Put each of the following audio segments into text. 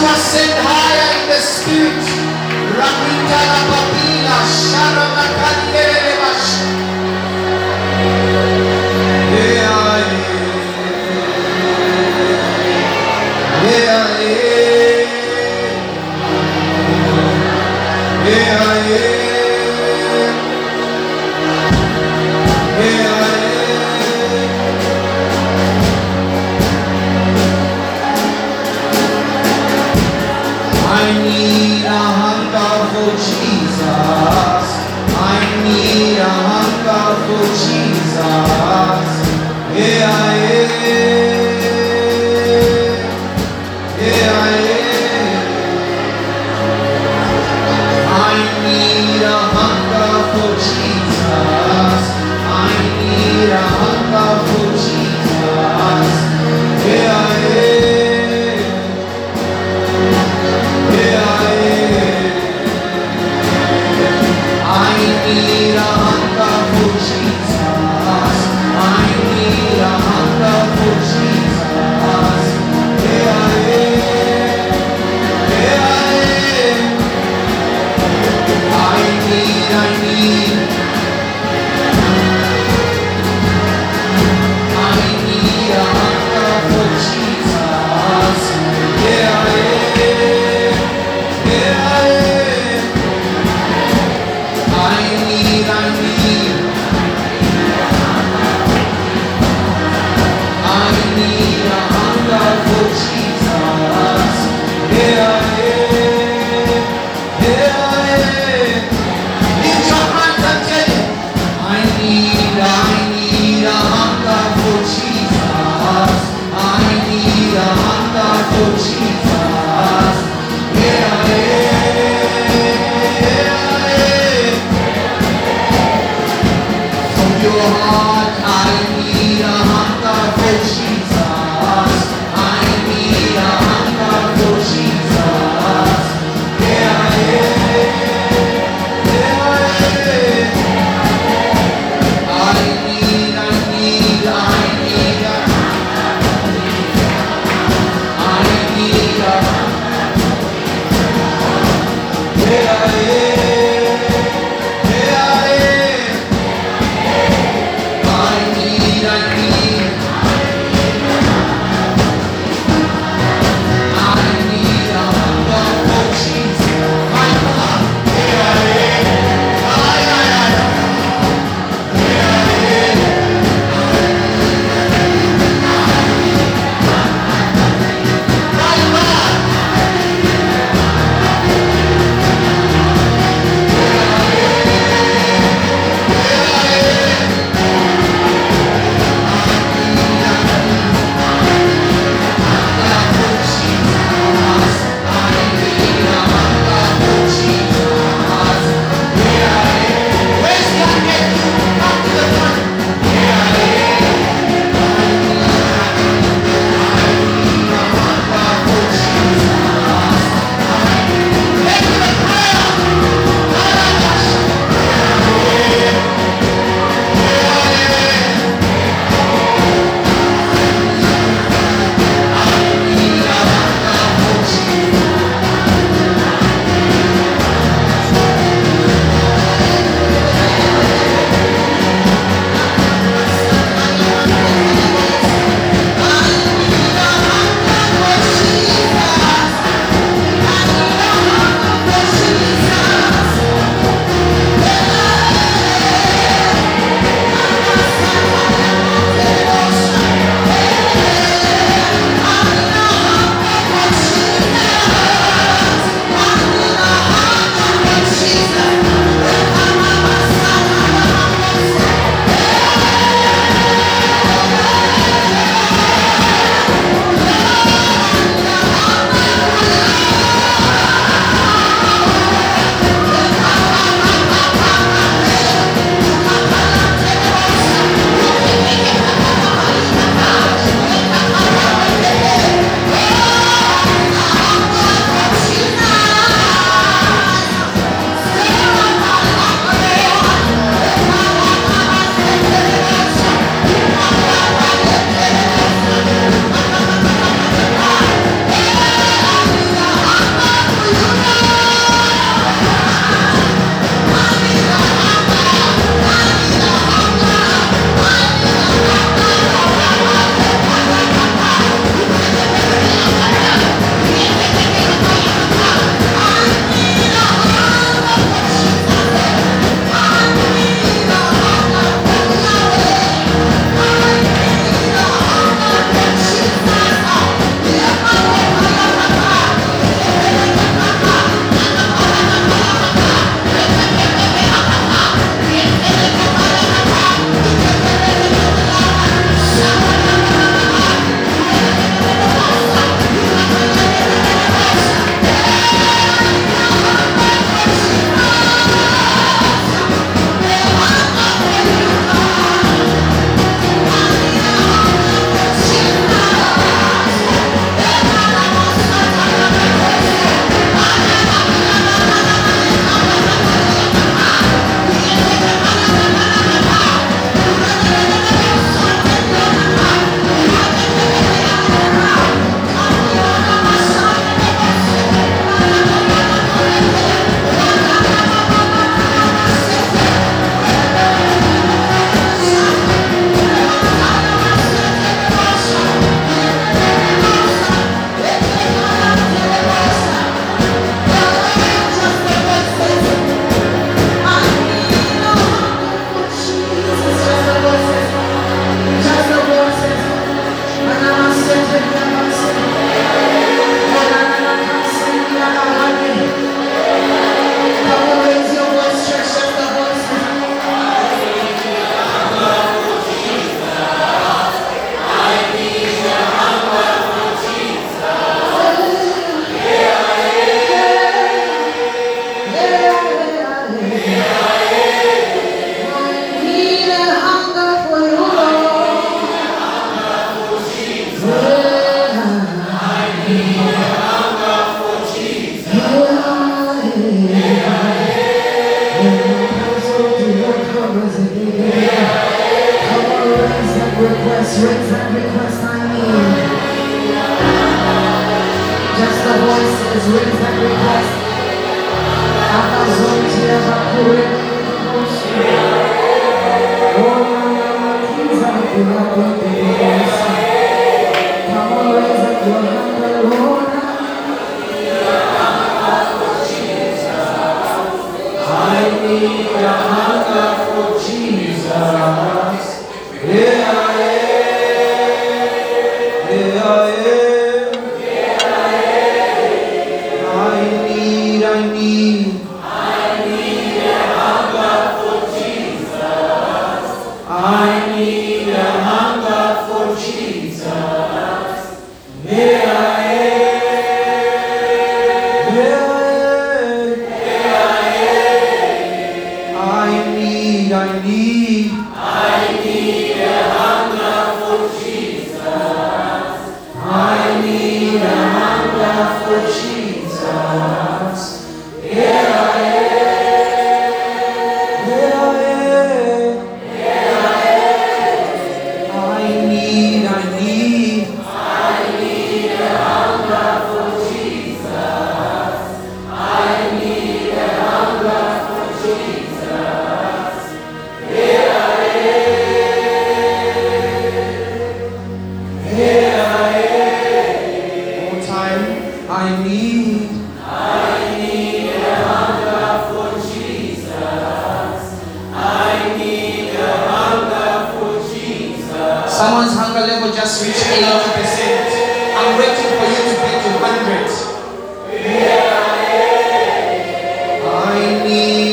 you ascend higher in the spirit.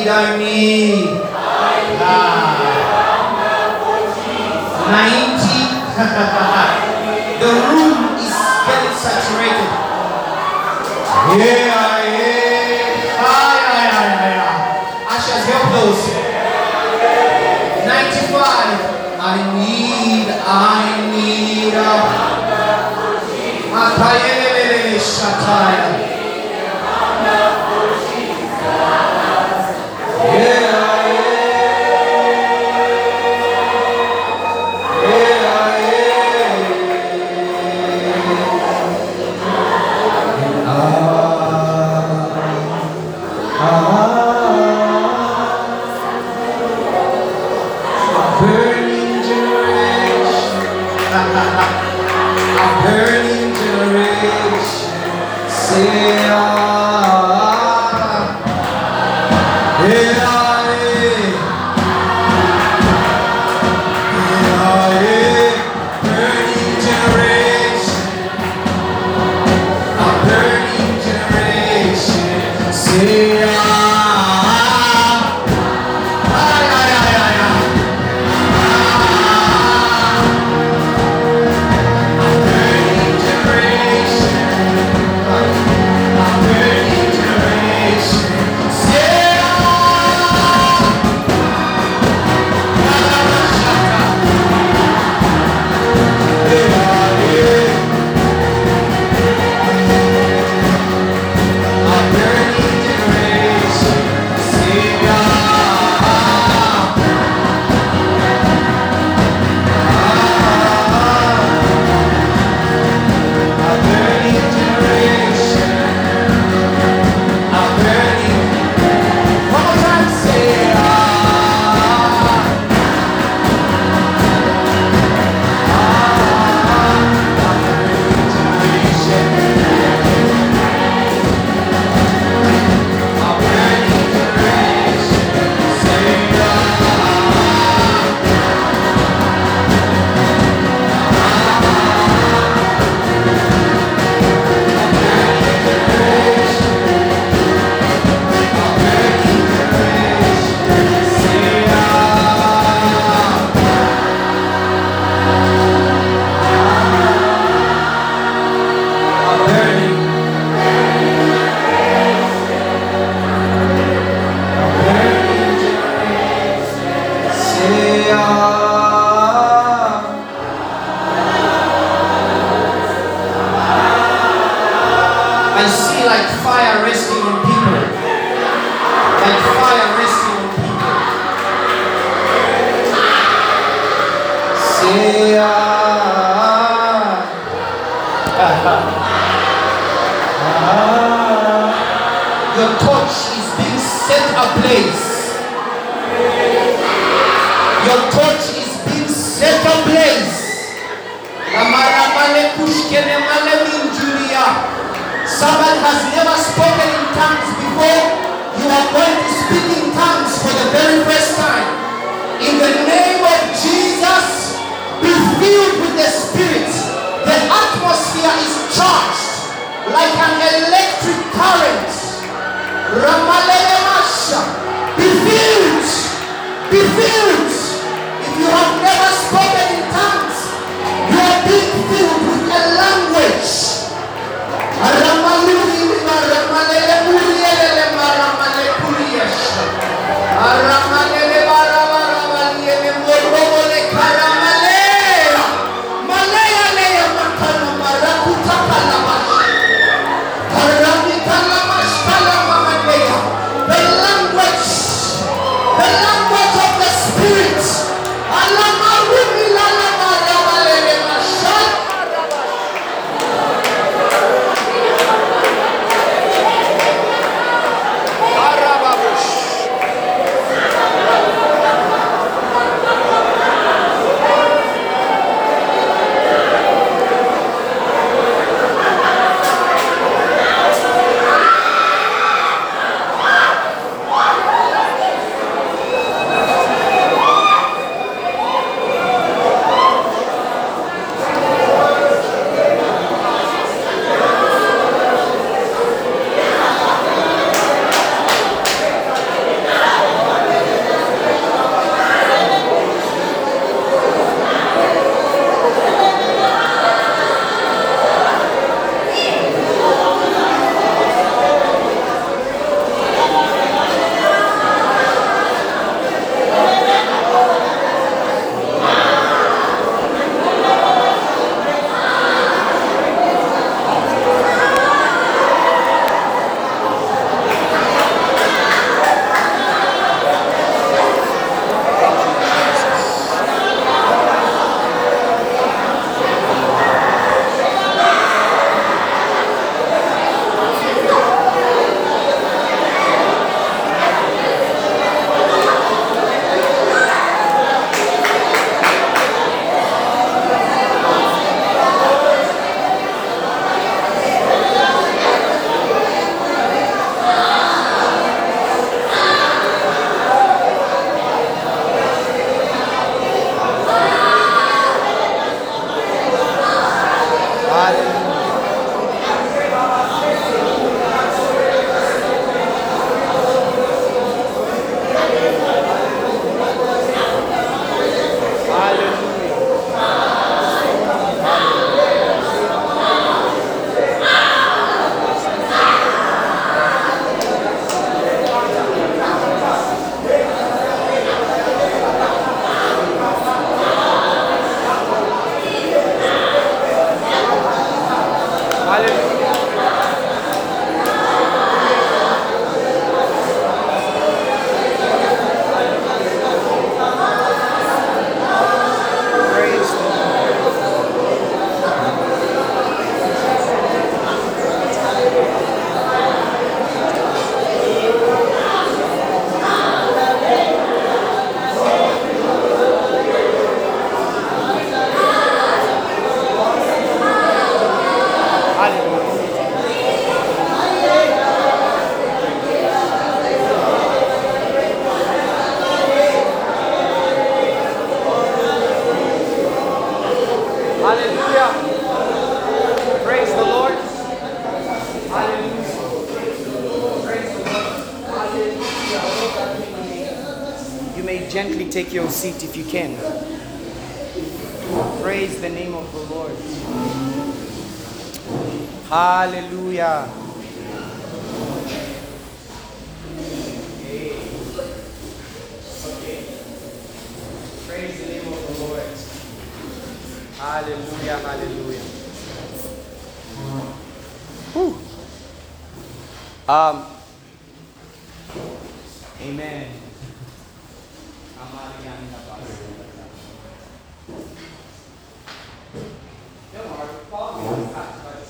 Dani. Ah. Ninety. the room is getting saturated. Yeah, yeah. Yeah, yeah, yeah. I shall help those. Ninety-five. I need. I need. A... Atayelelele shataya. Ablaze. Your torch is being set ablaze. Minjuria. Someone has never spoken in tongues before. You are going to speak in tongues for the very first time. In the name of Jesus, be filled with the Spirit. The atmosphere is charged like an electric current. Ramalele your seat if you can. Praise the name of the Lord. Hallelujah. Praise the name of the Lord. Hallelujah, hallelujah. Whew. Um, amen. Don't worry, follow me on that, but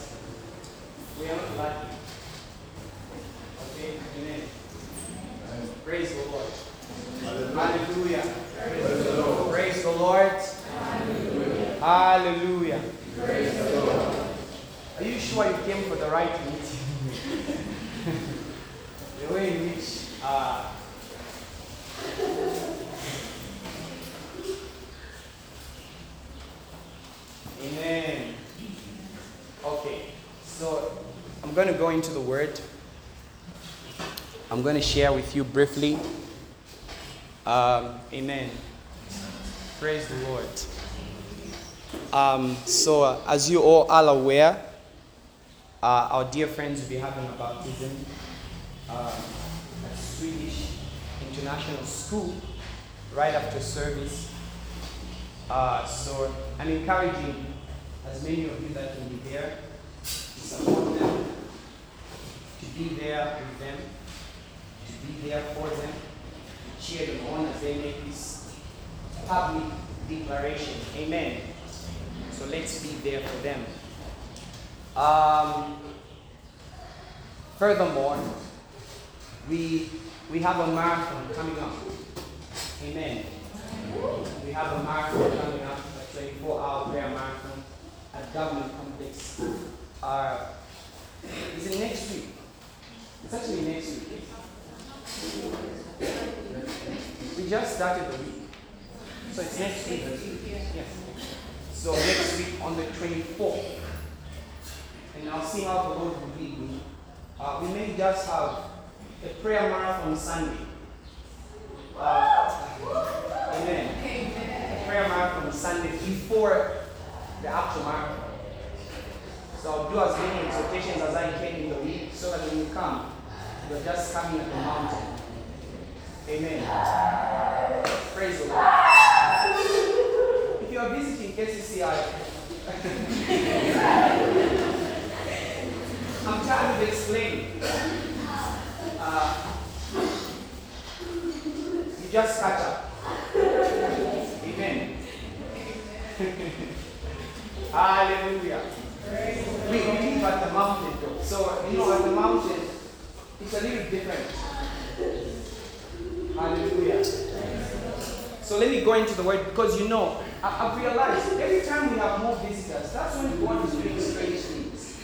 we are not lucky. Okay, amen. Praise the Are you sure you came for the right meeting? the way in which uh, Amen. Okay, so I'm going to go into the word. I'm going to share with you briefly. Um, amen. Praise the Lord. Um, so, uh, as you all are aware, uh, our dear friends will be having a baptism uh, at Swedish International School right after service. Uh, so, I'm encouraging as many of you that can be there to support them, to be there with them, to be there for them, to cheer them on as they make this public declaration. Amen. Be there for them. Um, furthermore, we we have a marathon coming up. Amen. We have a marathon coming up, a 24-hour prayer marathon at Government Complex. Uh, is it next week? It's actually next week. We just started the week. So it's next week. Yes. So next week on the 24th. And I'll see how the Lord will lead me. Uh, we may just have a prayer marathon Sunday. Uh, amen. A prayer marathon Sunday before the actual marathon. So I'll do as many exhortations as I can in the week so that when you come, you're just coming at the mountain. Amen. Praise the Lord. If you are visiting KCCI, I'm tired of explaining. Uh, you just catch up. Amen. Hallelujah. We, we live at the mountain though. So, you know, at the mountain, it's a little different. Hallelujah. So let me go into the word because you know, I, I've realized every time we have more visitors, that's when God is doing strange things.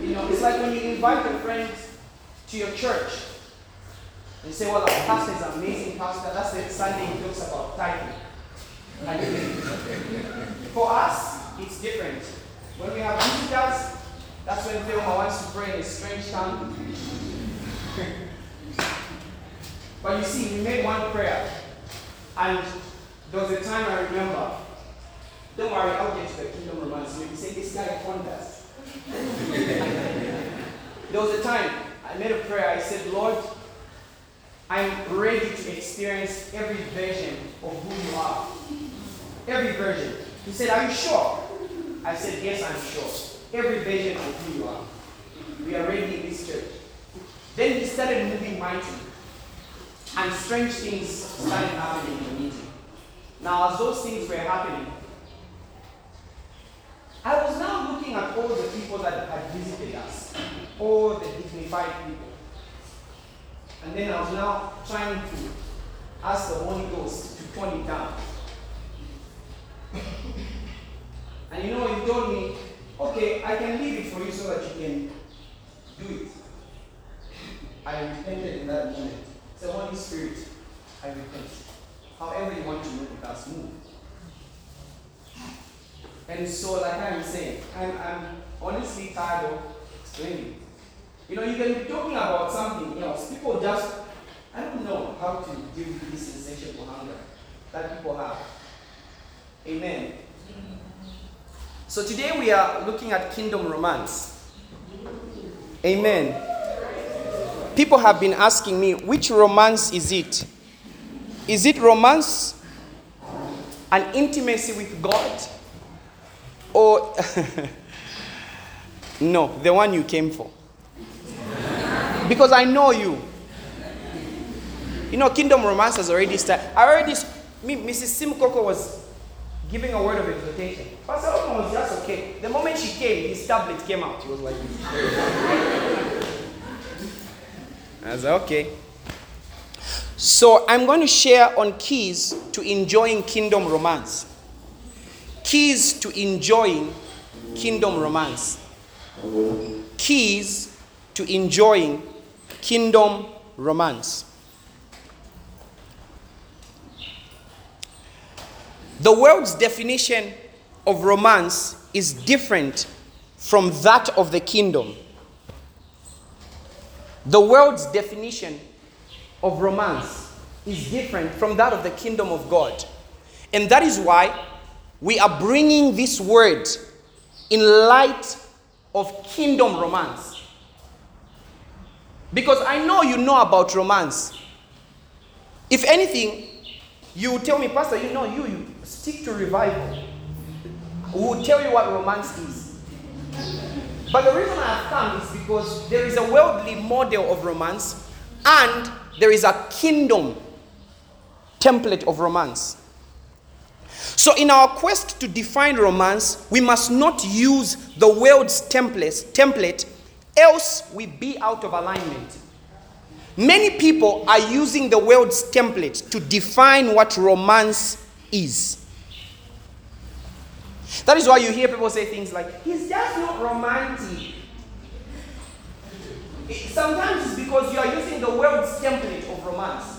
You know, it's like when you invite a friend to your church and say, Well, our pastor is an amazing pastor. That's the Sunday he talks about tithing. For us, it's different. When we have visitors, that's when Thelma wants to pray in a strange tongue. but you see, we made one prayer. And there was a time I remember. Don't worry, I'll get to the kingdom romance. Maybe say this guy phoned us. there was a time I made a prayer. I said, Lord, I'm ready to experience every version of who you are. Every version. He said, Are you sure? I said, Yes, I'm sure. Every version of who you are. We are ready in this church. Then he started moving mighty. And strange things started happening in the meeting. Now, as those things were happening, I was now looking at all the people that had visited us, all the dignified people. And then I was now trying to ask the Holy Ghost to tone it down. and you know, he told me, okay, I can leave it for you so that you can do it. I repented in that moment. Say, Holy Spirit, I. However you want to move with us, move. And so, like I'm saying, I'm, I'm honestly tired of explaining. You know, you can be talking about something else. People just, I don't know how to deal with this insatiable hunger that people have. Amen. So today we are looking at kingdom romance. Amen. People have been asking me, which romance is it? Is it romance and intimacy with God? Or, no, the one you came for? Because I know you. You know, Kingdom Romance has already started. I already, me, Mrs. Simcoco was giving a word of exhortation. Pastor Oakman was just okay. The moment she came, his tablet came out. He was like. Okay. So I'm going to share on keys to enjoying Kingdom Romance. keys to enjoying kingdom romance. Keys to enjoying kingdom romance. The world's definition of romance is different from that of the kingdom. The world's definition of romance is different from that of the kingdom of God. And that is why we are bringing this word in light of kingdom romance. Because I know you know about romance. If anything, you tell me, Pastor, you know, you, you stick to revival. We will tell you what romance is. But the reason I have come is because there is a worldly model of romance and there is a kingdom template of romance. So, in our quest to define romance, we must not use the world's template, template else we be out of alignment. Many people are using the world's template to define what romance is. That is why you hear people say things like, he's just not romantic. Sometimes it's because you are using the world's template of romance.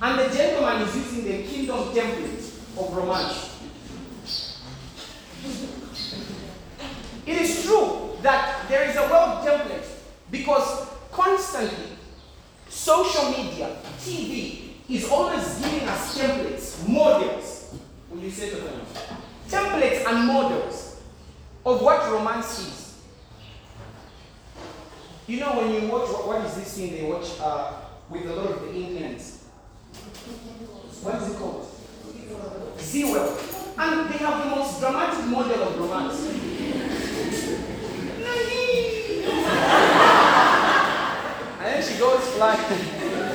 And the gentleman is using the kingdom template of romance. It is true that there is a world template because constantly social media, TV is always giving us templates, models. Will you say to them? Templates and models of what romance is. You know, when you watch, what, what is this thing they watch uh, with a lot of the Indians? What is it called? Zero. And they have the most dramatic model of romance. and then she goes flying.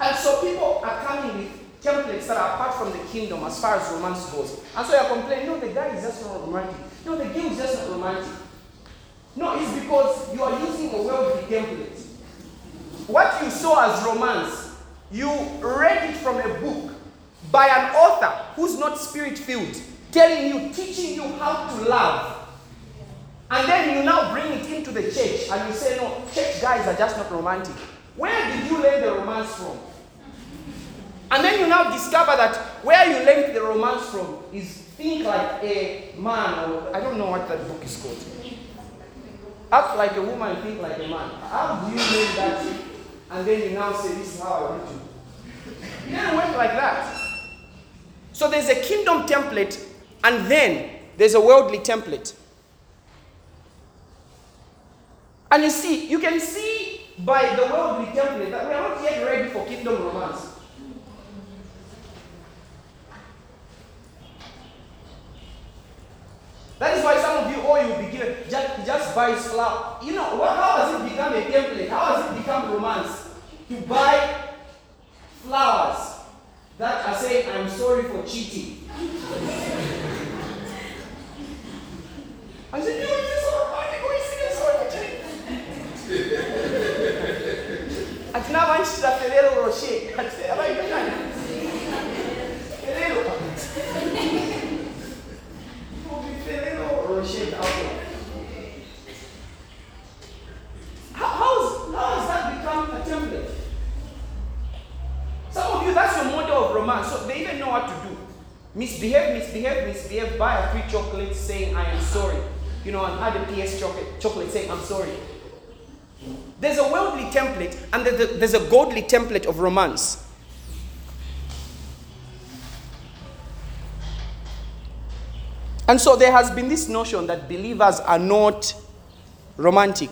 And so people are coming with templates that are apart from the kingdom as far as romance goes. And so you're complaining, no, the guy is just not romantic. No, the girl is just not romantic. No, it's because you are using a worldly template. What you saw as romance, you read it from a book by an author who's not spirit filled, telling you, teaching you how to love. And then you now bring it into the church and you say, no, church guys are just not romantic. Where did you learn the romance from? And then you now discover that where you learned the romance from is think like a man, or I don't know what that book is called. Act like a woman, think like a man. How do you learn that? And then you now say, This is how I want to. It doesn't work like that. So there's a kingdom template, and then there's a worldly template. And you see, you can see by the worldly template that we are not yet ready for kingdom romance. That is why some of you, all you be given, just, just buys flower. You know, what, how has it become a template? How has it become romance? To buy flowers that are saying, I'm sorry for cheating. I said, no, it's so romantic. Why is it sorry for cheating? Ati n'abanshira Ferrero Rocher. Ati abayigana. Ferrero. Ferrero How, how's, how has that become a template? Some of you, that's your model of romance. So they even know what to do. Misbehave, misbehave, misbehave, buy a free chocolate saying, I am sorry. You know, and add a PS chocolate, chocolate saying, I'm sorry. There's a worldly template and there's a godly template of romance. And so there has been this notion that believers are not romantic.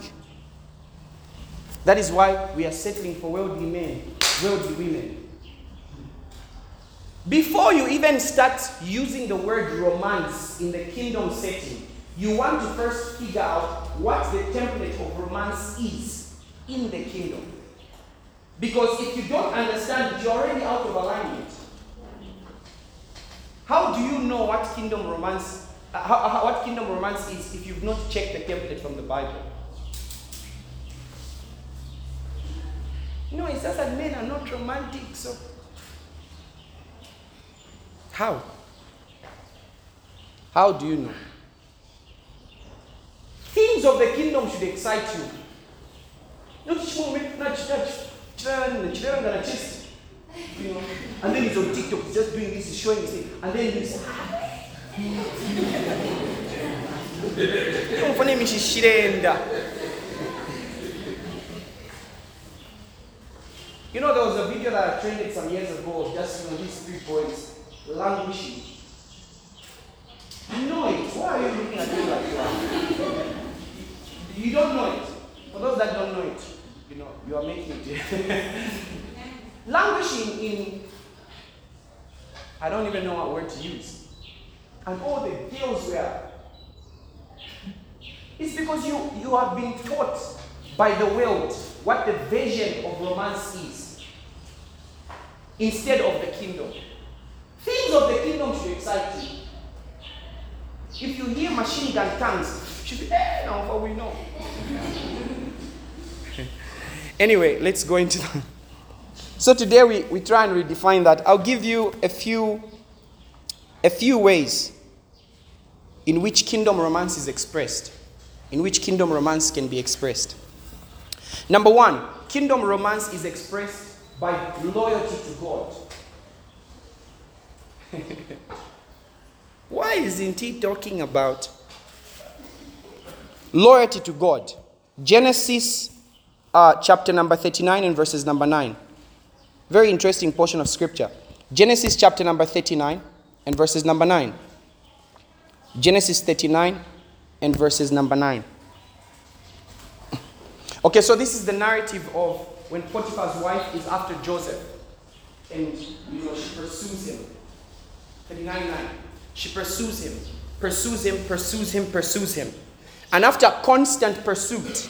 That is why we are settling for worldly men, worldly women. Before you even start using the word romance in the kingdom setting, you want to first figure out what the template of romance is in the kingdom. Because if you don't understand it, you're already out of alignment. How do you know what kingdom romance, how, how- what kingdom romance is if you've not checked the template from the Bible? No, it's just that men are not romantic, so How? How do you know? Things of the kingdom should excite you. Not. You know, and then he's on TikTok, he's just doing this, he's showing this and then he's umfane mishishirenda you know there was a video that I trended some years ago just know these three points languishing. You know it. Why are you looking at me like that you don't know it. For those that don't know it you know you are making it. Languishing in I don't even know what word to use and all the girls were it's because you, you have been taught by the world what the vision of romance is instead of the kingdom. Things of the kingdom should excite you. If you hear machine gun tongues, you should be, eh, no, what we know. anyway, let's go into the. So today we, we try and redefine that. I'll give you a few, a few ways in which kingdom romance is expressed in which kingdom romance can be expressed. Number one, kingdom romance is expressed by loyalty to God. Why isn't he talking about loyalty to God? Genesis uh, chapter number 39 and verses number 9. Very interesting portion of scripture. Genesis chapter number 39 and verses number 9. Genesis 39 and verses number 9. Okay, so this is the narrative of when Potiphar's wife is after Joseph. And you know she pursues him. 39 9. She pursues him, pursues him, pursues him, pursues him. And after constant pursuit,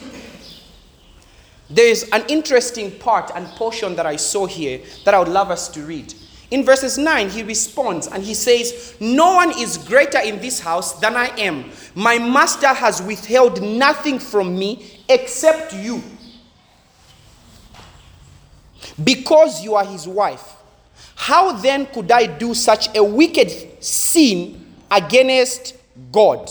there is an interesting part and portion that I saw here that I would love us to read. In verses 9, he responds and he says, No one is greater in this house than I am. My master has withheld nothing from me except you. Because you are his wife. How then could I do such a wicked sin against God?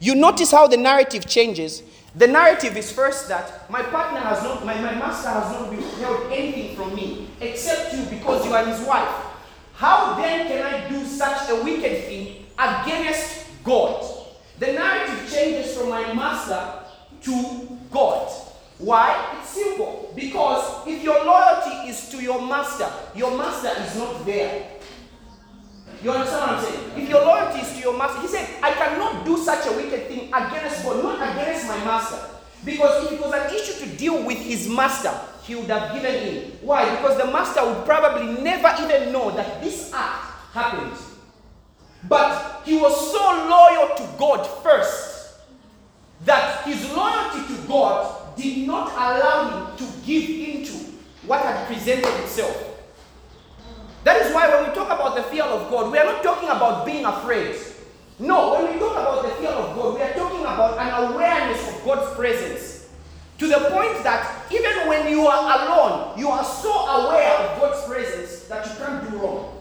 You notice how the narrative changes. The narrative is first that my partner has not, my, my master has not withheld anything from me except you because you are his wife. How then can I do such a wicked thing against God? The narrative changes from my master to God. Why? It's simple. Because if your loyalty is to your master, your master is not there. You understand what I'm saying? If your loyalty is to your master, he said, I cannot do such a wicked thing against God, not against my master. Because if it was an issue to deal with his master, he would have given in. Why? Because the master would probably never even know that this act happened. But he was so loyal to God first that his loyalty to God did not allow him to give into what had presented itself. That is why when we talk about fear of God, we are not talking about being afraid. No, when we talk about the fear of God, we are talking about an awareness of God's presence. To the point that even when you are alone, you are so aware of God's presence that you can't do wrong.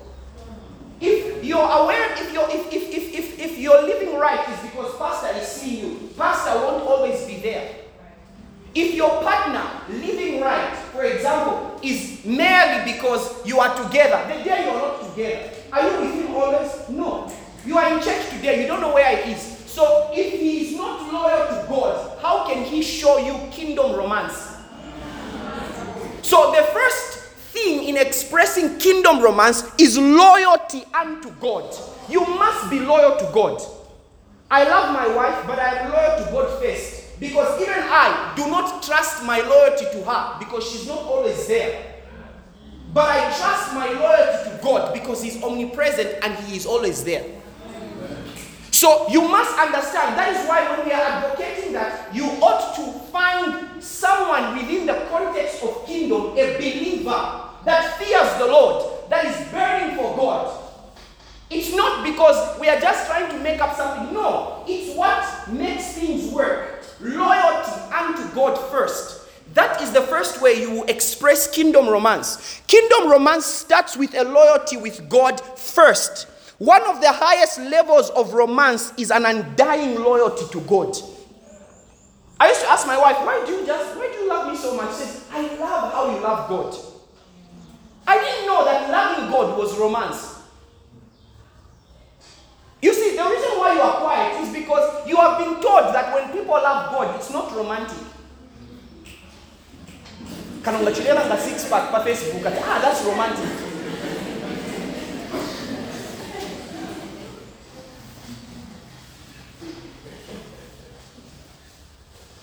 If you're aware, if you're if, if, if, if, if you're living right, it's because pastor is seeing you. Pastor won't always be there. If your partner living right, for example, is merely because you are together, the day you are not together, are you with him always? No. You are in church today, you don't know where he is. So if he is not loyal to God, how can he show you kingdom romance? So the first thing in expressing kingdom romance is loyalty unto God. You must be loyal to God. I love my wife, but I am loyal to God first. Because even I do not trust my loyalty to her because she's not always there. But I trust my loyalty to God because He's omnipresent and He is always there. So you must understand that is why when we are advocating that, you ought to find someone within the context of kingdom, a believer that fears the Lord, that is burning for God. It's not because we are just trying to make up something. No, it's what makes things work. Loyalty unto God first. That is the first way you express kingdom romance. Kingdom romance starts with a loyalty with God first. One of the highest levels of romance is an undying loyalty to God. I used to ask my wife, why do you just why do you love me so much? She says, I love how you love God. I didn't know that loving God was romance. You see, the reason why you are quiet is because you have been taught that when people love God, it's not romantic. Kanongachiliana nga six pack pa facebook ati ah that's romantic.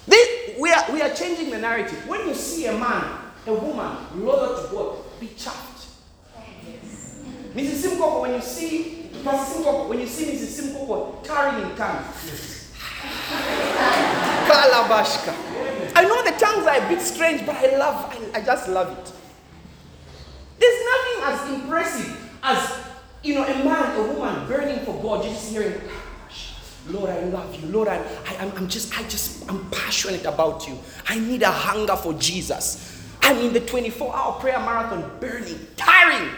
This, we, are, we are changing the narrative. When you see a man a woman loyal to god be chuffed. Mrs simcoco when you see Pastor Simcoco, when you see mrs simcoco tarrying in tongues kalabashka I know the tongues are a bit strange, but I love, I, I just love it. There's nothing as impressive as, you know, a man, a woman burning for God, just hearing, ah, Lord, I love you. Lord, I, I, I'm just, I just, I'm passionate about you. I need a hunger for Jesus. I'm in the 24 hour prayer marathon, burning, tiring,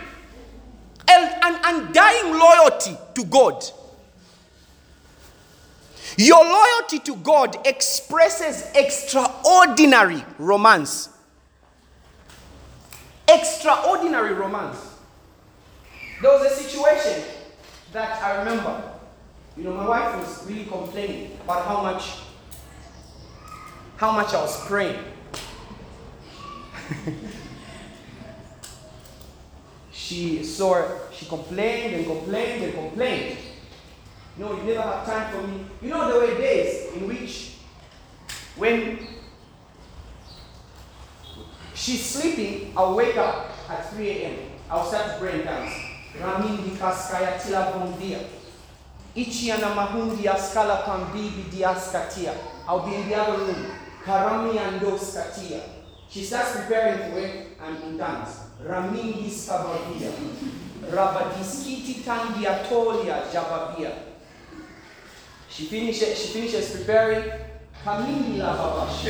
and, and undying loyalty to God. Your loyalty to God expresses extraordinary romance. Extraordinary romance. There was a situation that I remember. You know, my wife was really complaining about how much how much I was praying. she saw she complained and complained and complained. No, you never have time for me. You know, there were days in which, when she's sleeping, I'll wake up at 3 a.m. I'll start praying tongues. Ramindi kaskaya tila vondia. Ichiana mahundi askala kambibi diaskatia. I'll be in the other room. Karami andos katia. She starts preparing for it. I'm in tongues. Ramindi skabavia. Rabadiskiti tandia tolia jabavia. She finishes, she finishes preparing. Kamini la babash.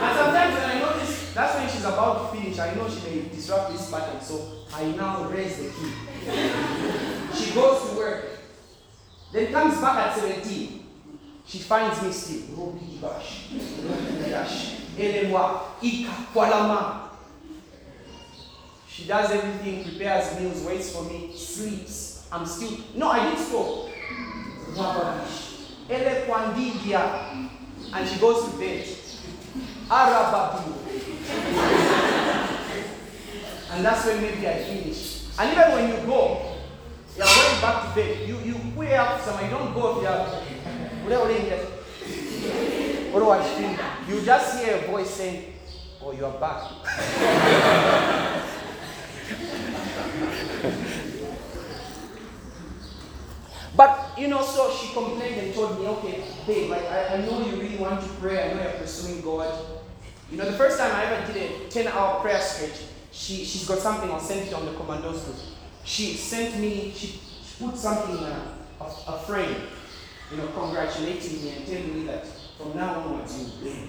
And sometimes when I notice, that's when she's about to finish, I know she may disrupt this pattern, so I now raise the key. she goes to work, then comes back at 17. She finds me still. Robi bash. Robi. Ika. She does everything, prepares meals, waits for me, sleeps. I'm still. No, I didn't stop. Ele. And she goes to bed. Arababu. and that's when maybe I finish. And even when you go, you're going back to bed. You you way up some. You don't go if you're whatever in yet. Otherwise, you just hear a voice saying, "Oh, you are back." But you know, so she complained and told me, okay, babe, like I, I know you really want to pray, I know you're pursuing God. You know, the first time I ever did a 10 hour prayer stretch, she, she's got something, I'll send it on the commandos. She sent me, she, she put something in a, a, a frame, you know, congratulating me and telling me that from now onwards you bend.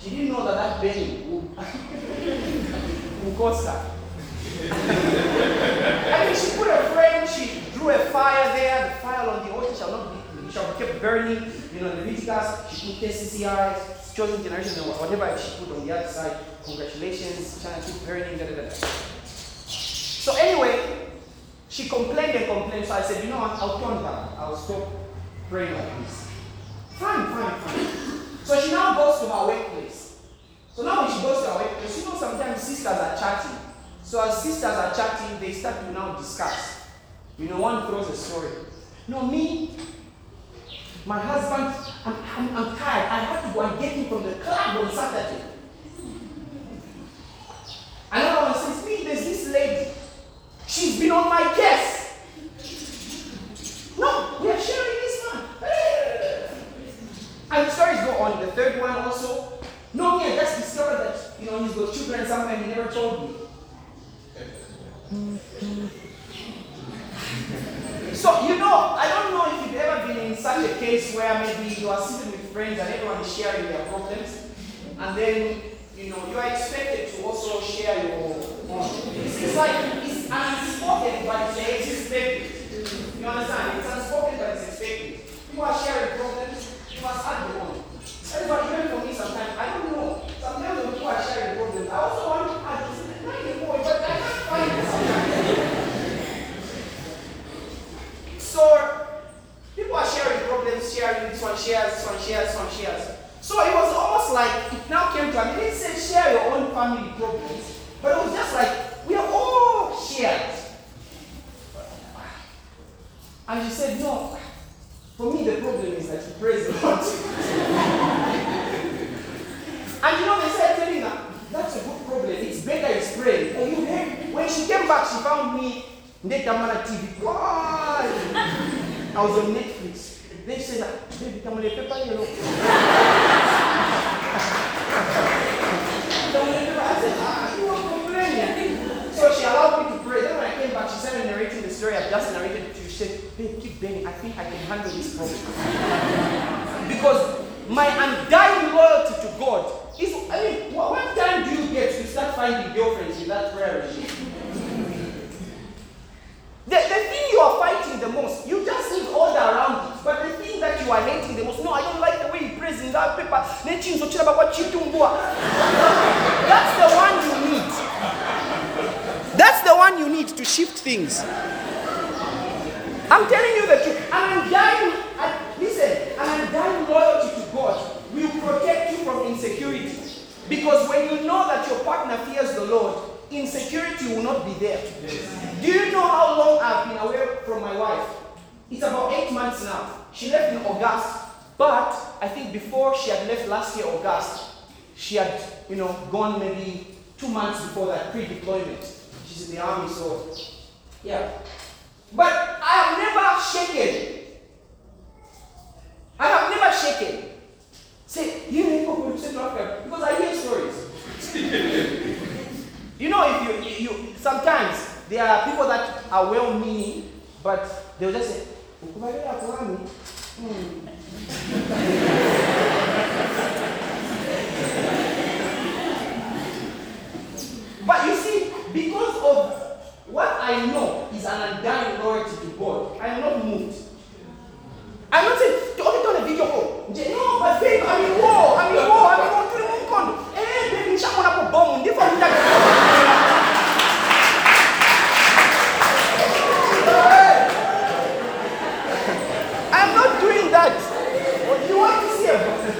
She didn't know that that bending would, would cost her. I mean, she put a frame, she drew a fire there. The fire on the altar shall not be, shall be kept burning. You know, the Leviticus, she put KCCI, chosen generation, and whatever she put on the other side. Congratulations, China keep burning, da da da. So anyway, she complained and complained. So I said, you know what, I'll turn down. I'll stop praying like this. Fine, fine, fine. So she now goes to her workplace. So now when she goes to her workplace, you know sometimes sisters are chatting. So as sisters are chatting, they start to now discuss. You know, one throws a story. No, me, my husband, I'm, I'm, I'm tired. I have to go and get him from the club on Saturday. Another one says, me, there's this lady. She's been on my case. No, we are sharing this one. And the stories go on. The third one also. No, me, I just discovered that, you know, he's got children somewhere and he never told me. So, you know, I don't know if you've ever been in such a case where maybe you are sitting with friends and everyone is sharing their problems, and then, you know, you are expected to also share your own. It's like, it's unspoken, but it's expected. You understand? It's unspoken, but it's expected. You are sharing problems, you must add your own. One shares, this one shares. So it was almost like it now came to, I mean, said share your own family problems, but it was just like we are all shared. And she said, no, for me the problem is that you praise the Lord. and you know, they said telling that's a good problem. It's better it's praying. And you heard, when she came back, she found me Netamana TV. Why? I was on Netflix. Baby. I said, ah, you are complaining. So she allowed me to pray. Then when I came back, she started narrating the story I've just narrated to you. She said, babe, keep banging. I think I can handle this problem. because my undying loyalty to God is, I mean, what, what time do you get to start finding girlfriends in that prayer regime? The, the thing you are fighting the most, you just need order around it. But the thing that you are hating the most, no, I don't like the way he prays in that paper. That's the one you need. That's the one you need to shift things. I'm telling you the truth. An undying, uh, listen, and I'm dying loyalty to God will protect you from insecurity. Because when you know that your partner fears the Lord, insecurity will not be there. Do you know how long I've been away from my wife? It's about eight months now. She left in August, but I think before she had left last year, August, she had, you know, gone maybe two months before that pre-deployment. She's in the army, so yeah. But I have never shaken. I have never shaken. Say, you know, go Central Africa because I hear stories. you know, if you, you sometimes there are people that are well-meaning, but they'll just say, "Ukubaleka. Hmm. But you see, because of what I know is an undying loyalty to God, I am not moved. I'm not saying, okay, turn a video call. Nje, No, but babe, I'm in war. I'm in war. I'm in war. Tuli mumkondo. Eh, baby, nishakuona kwa bomu. Ndivyo mtaka. I'm not doing that. What you want to see about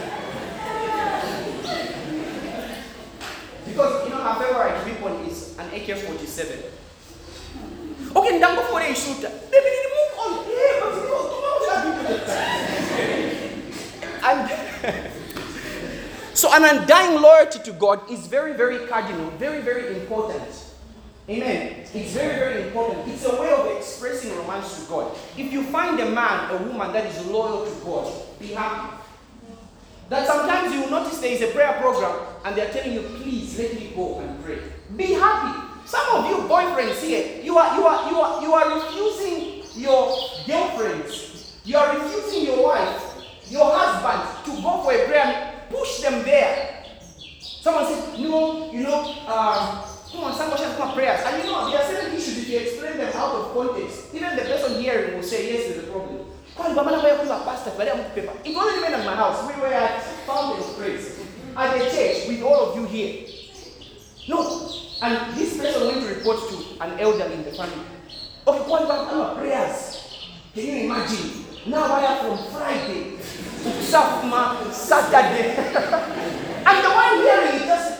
Because you know her favorite weapon is an AK-47. Okay, ndango for a shooter. Baby, need to move on. Yeah, but you know, come on, what And so an undying loyalty to God is very, very cardinal, very, very important. Amen. It's very, very important. It's a way of expressing romance to God. If you find a man, a woman that is loyal to God, be happy. That sometimes you will notice there is a prayer program and they're telling you, please let me go and pray. Be happy. Some of you boyfriends here, you are you are you are you are refusing your girlfriends, you are refusing your wife, your husband to go for a prayer. Push them there. Someone said, no, you know, um, come on, some questions come prayers. And you know, there are certain issues if you explain them out of context, even the person hearing will say, yes, there's a problem. Baba na wewe kuwa pastor ya mtu pepa. It wasn't even at my house. We were at Fountain of Praise at the church with all of you here. No. And this person went to report to an elder in the family. Okay, kwani baba na prayers. Can you imagine? Now I am from Friday to Safma Saturday. and the one hearing it just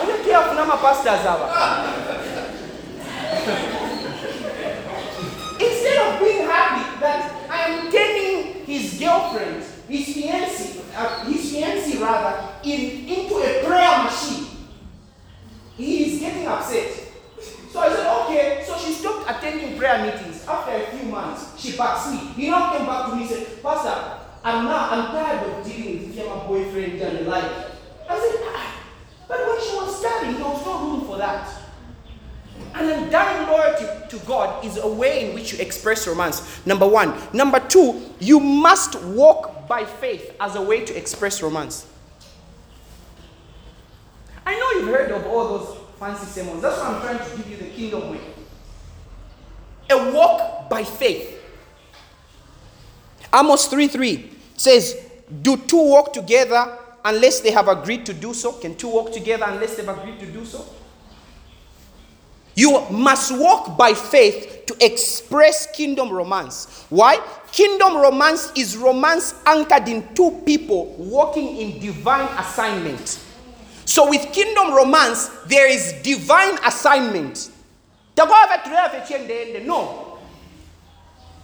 Only care of pastors hapa. Instead of being happy that I am turning his girlfriend, his fiancée, uh, his fiancée rather, in, into a prayer machine, he is getting upset. So I said, okay. So she stopped attending prayer meetings. After a few months, she backslid. He now came back to me and said, Pastor, I'm now I'm tired of dealing with your boyfriend and the like. I said, ah, but when she was studying, there was no room for that. And an undying loyalty to God is a way in which you express romance. Number one. Number two, you must walk by faith as a way to express romance. I know you've heard of all those fancy sermons. That's why I'm trying to give you the kingdom way. A walk by faith. Amos 3 3 says, Do two walk together unless they have agreed to do so? Can two walk together unless they've agreed to do so? You must walk by faith to express kingdom romance. Why? Kingdom romance is romance anchored in two people walking in divine assignment. So, with kingdom romance, there is divine assignment. No.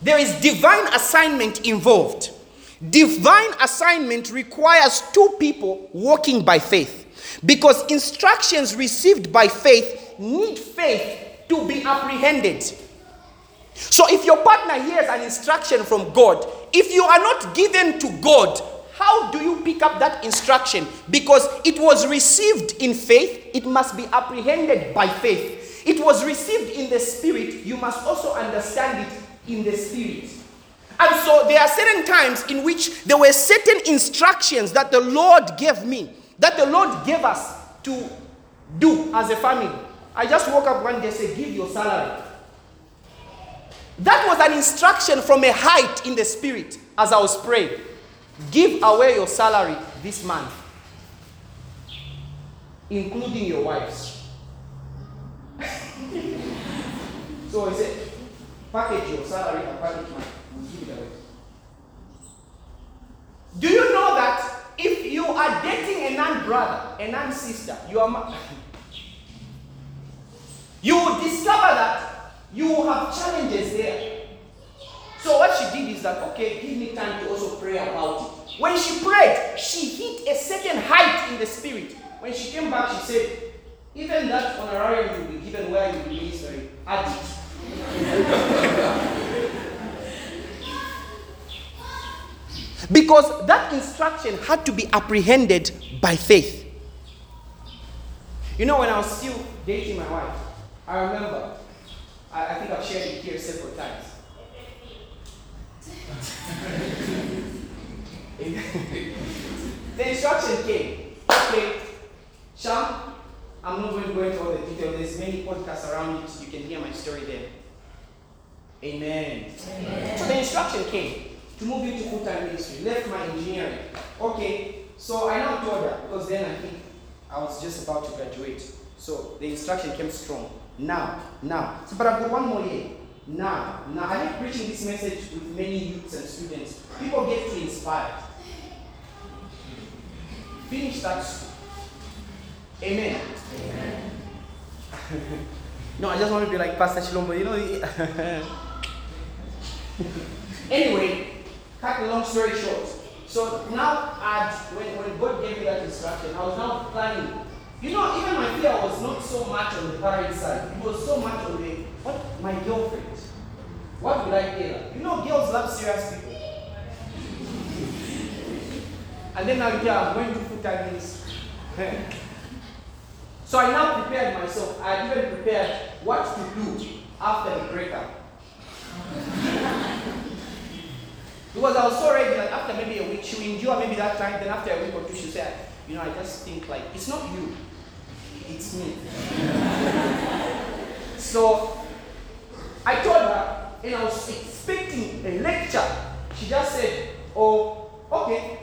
There is divine assignment involved. Divine assignment requires two people walking by faith because instructions received by faith need faith to be apprehended. So, if your partner hears an instruction from God, if you are not given to God, how do you pick up that instruction? Because it was received in faith, it must be apprehended by faith. It was received in the spirit, you must also understand it in the spirit. And so there are certain times in which there were certain instructions that the Lord gave me, that the Lord gave us to do as a family. I just woke up one day and said, Give your salary. That was an instruction from a height in the spirit as I was praying. Give away your salary this month, including your wives. so he said, package your salary and package mine. We'll give it away. Do you know that if you are dating a non brother, a non sister, you are. you will discover that you will have challenges there. So what she did is that, okay, give me time to also pray about it. When she prayed, she hit a certain height in the spirit. When she came back, she said, even that honorarium will be given where you will ministering, add it. because that instruction had to be apprehended by faith. You know, when I was still dating my wife, I remember, I, I think I've shared it here several times. the instruction came. Okay, Sham, I'm not going to go into all the details. There's many podcasts around it. You can hear my story there. Amen. Amen. So the instruction came to move you to full-time ministry. Left my engineering. Okay, so I now told her because then I think I was just about to graduate. So the instruction came strong. Now, now. So, but I've got one more year. Now, now I like preaching this message with many youths and students. People get to inspired. Finish that school. Amen. Amen. no, I just want to be like Pastor Chilombo, you know. anyway, cut the long story short. So now, I'd, when, when God gave me that instruction, I was now planning. You know, even my fear was not so much on the parent side. It was so much on the, what, my girlfriend. What would I tell? You know, girls love serious people. and then now here I'm going to full time ministry. so I now prepared myself. I even prepared what to do after the breakup. because I was so ready that after maybe a week, she will endure maybe that time, then after a week or two, she'll say, you know, I just think like, it's not you, it's me. so I told her, and I was expecting a lecture. She just said, Oh, okay.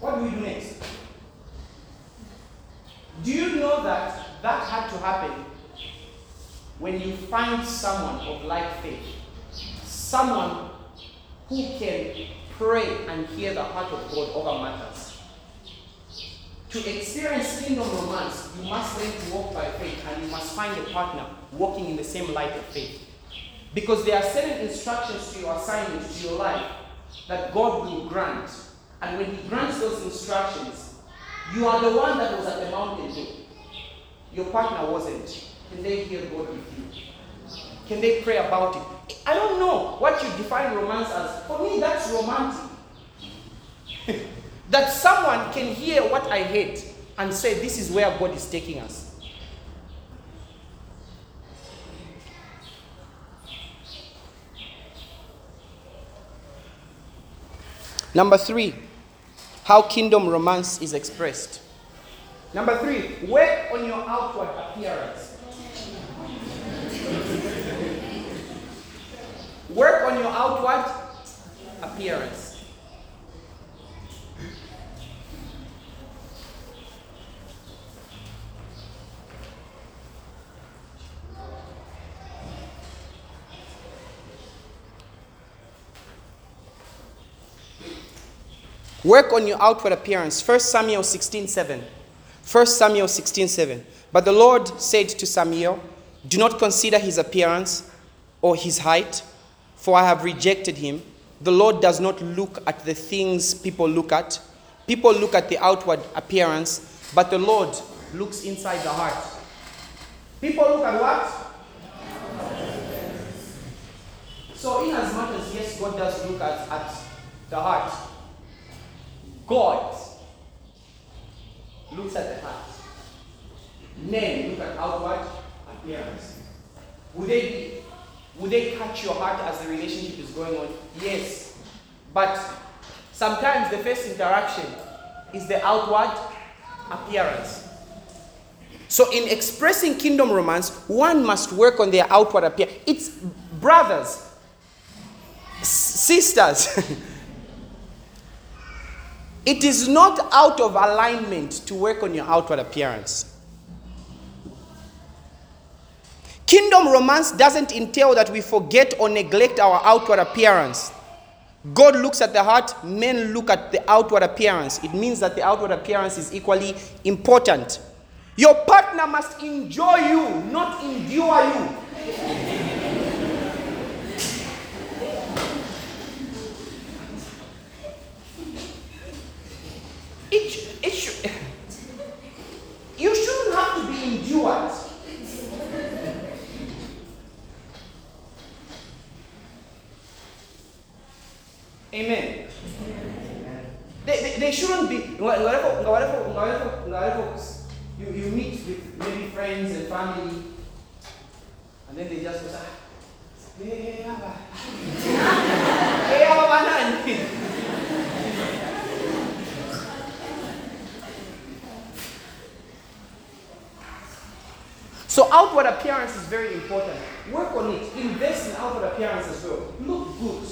What do we do next? Do you know that that had to happen when you find someone of like faith? Someone who can pray and hear the heart of God over matters. To experience kingdom romance, you must learn to walk by faith and you must find a partner walking in the same light of faith. Because there are certain instructions to your assignment, to your life, that God will grant. And when He grants those instructions, you are the one that was at the mountain. Your partner wasn't. Can they hear God with you? Can they pray about it? I don't know what you define romance as. For me, that's romantic. that someone can hear what I hate and say, This is where God is taking us. Number three, how kingdom romance is expressed. Number three, work on your outward appearance. work on your outward appearance. Work on your outward appearance. 1 Samuel 16 7. 1 Samuel 16 7. But the Lord said to Samuel, Do not consider his appearance or his height, for I have rejected him. The Lord does not look at the things people look at. People look at the outward appearance, but the Lord looks inside the heart. People look at what? So, in as much as yes, God does look at, at the heart, God looks at the heart. Men look at outward appearance. Would they would they catch your heart as the relationship is going on? Yes. But sometimes the first interaction is the outward appearance. So in expressing kingdom romance, one must work on their outward appearance. It's brothers, sisters. it is not out of alignment to work on your outward appearance. Kingdom romance doesn't entail that we forget or neglect our outward appearance. God looks at the heart, men look at the outward appearance. It means that the outward appearance is equally important. Your partner must enjoy you, not endure you. It, it should, you shouldn't have to be endured. Amen. They, they, they shouldn't be. You, you meet with maybe friends and family, and then they just go, "Ah, "Hey, Abba." Hey, Abba, banana." So outward appearance is very important. Work on it. Invest in outward appearance as well. Look good.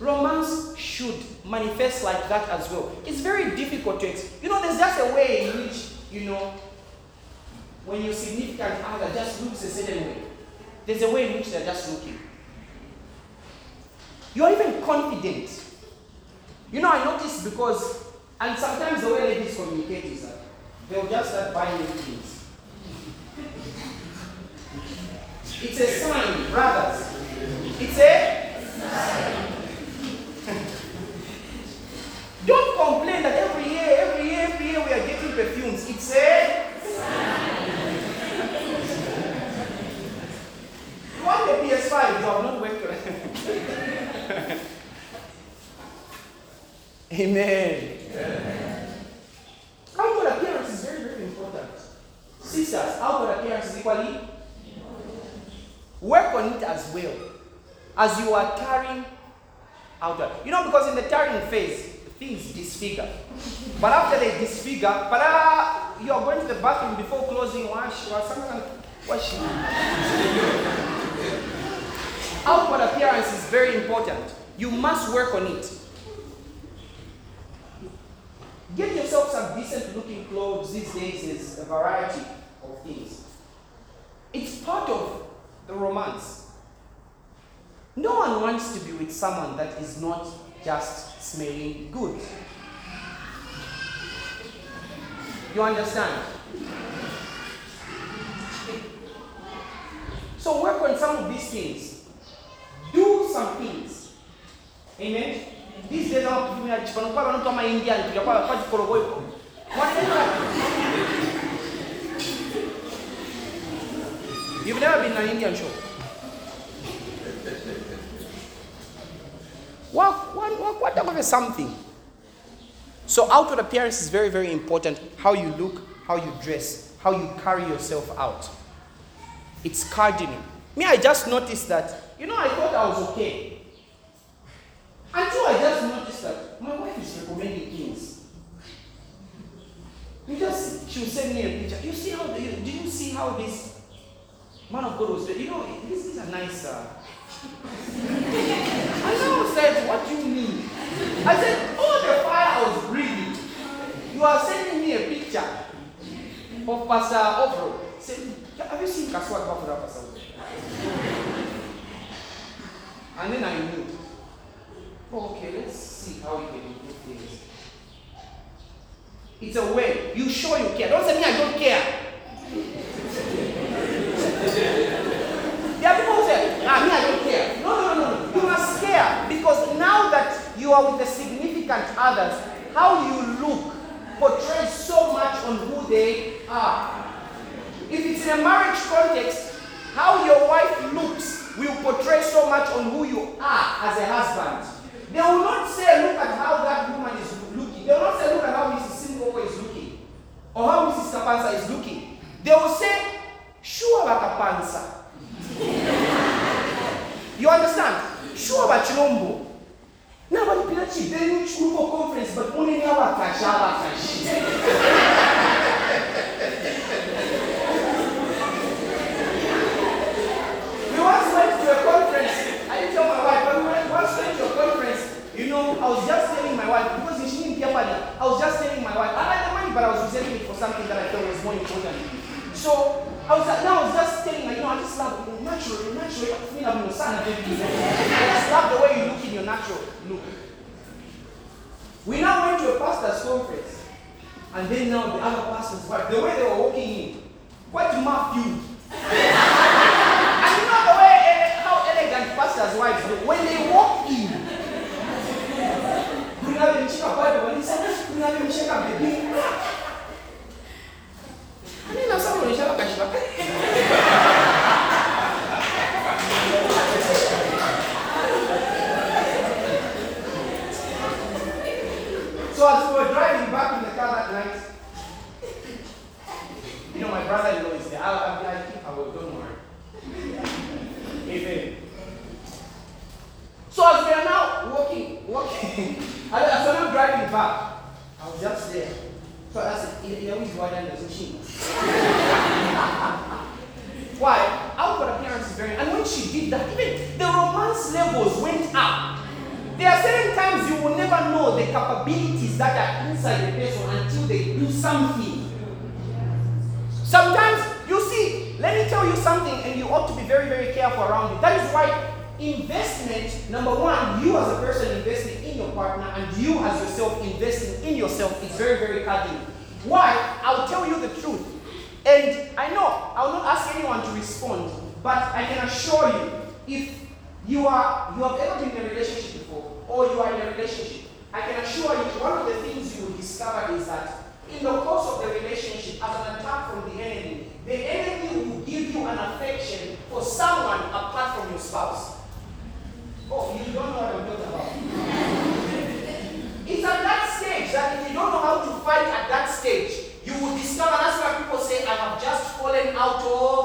Romance should manifest like that as well. It's very difficult to you know. There's just a way in which you know when your significant other just looks a certain way. There's a way in which they're just looking. You're even confident. You know, I noticed because, and sometimes the way ladies communicate is that they'll just start buying things. It's a sign, brothers. It's a Don't complain that every year, every year, every year we are getting perfumes. It's a You want the PS5, you have not worked it. Amen. Outward appearance is very, very important. Sisters, outward appearance is equally Work on it as well. As you are carrying outward. You know, because in the tarrying phase, things disfigure. But after they disfigure, but uh, you are going to the bathroom before closing, wash, wash, someone wash. Outward appearance is very important. You must work on it. Get yourself some decent looking clothes. These days is a variety of things. It's part of the romance. No one wants to be with someone that is not just smelling good. You understand? So work on some of these things. Do some things. Amen. These days I'm chikonokuwa wanu kama Indian tujakuwa kwa korogoi. You've never been an Indian show. What, what, what, whatever something. So outward appearance is very, very important. How you look, how you dress, how you carry yourself out. It's cardinal. Me, I just noticed that, you know, I thought I was okay. Until I just noticed that my wife is recommending things. You just, she'll send me a picture. You see how, do you, do you see how this man of God was doing? You know, this is a nice, and I said, What do you mean? I said, All the fire I was breathing, you are sending me a picture of Pastor Obro. Said, Have you seen Kaswa Bafura Pastor? And then I knew, oh, okay, let's see how we can improve things. It's a way. You show you care. Don't say me, I don't care. there are people who say, ah, me, I don't care. No, no, no, no. You must care because now with the significant others, how you look portrays so much on who they are. If it's in a marriage context, how your wife looks will portray so much on who you are as a husband. They will not say, look at how that woman is looking. They will not say, look at how Mrs. Simoko is looking. Or how Mrs. Kapansa is looking. They will say, sure about Kapansa. you understand? Sure about Chilombo. Now, but Pilachi, they need Chilombo conference, but only now We once went to a conference. I didn't tell my wife, but we went- once went to a conference. You know, I was just telling my wife because she didn't care about it. I was just telling my wife. I like the money, but I was reserving it for something that I thought was more important. So I was like, now I was just telling her, you know, I just love you natural, natural. Me, I'm your son. I just love the way you look in your natural look. We now went to a pastor's conference. And then now the other pastor's wife, the way they were walking in, quite Matthew. And you know the way eh, how elegant pastors' wives look when they walk in. Unavyomshika Bible, walisema unavyomshika baby. Ani na sababu unishaka kashika. So as So as we were driving back in the car that night, you know my brother-in-law is there. I'll be like I will go. Amen. So as we are now walking, walking, as we're driving back, I was just there. So I said, "Ile always go down the machine. Why? Outward appearance is very, and when she did that, even the romance levels went up. There are certain times you will never know the capabilities that are inside the person until they do something. Sometimes you see, let me tell you something, and you ought to be very, very careful around it. That is why investment, number one, you as a person investing in your partner, and you as yourself investing in yourself is very, very cardinal. Why? I'll tell you the truth. And I know I will not ask anyone to respond, but I can assure you, if you are you have ever been in a relationship before, or you are in a relationship, I can assure you one of the things you will discover is that in the course of the relationship, as an attack from the enemy, the enemy will give you an affection for someone apart from your spouse. Oh, you don't know what I'm talking about. It's at that stage that if you don't know how to fight at that stage, you will discover that's why people say, I have just fallen out of.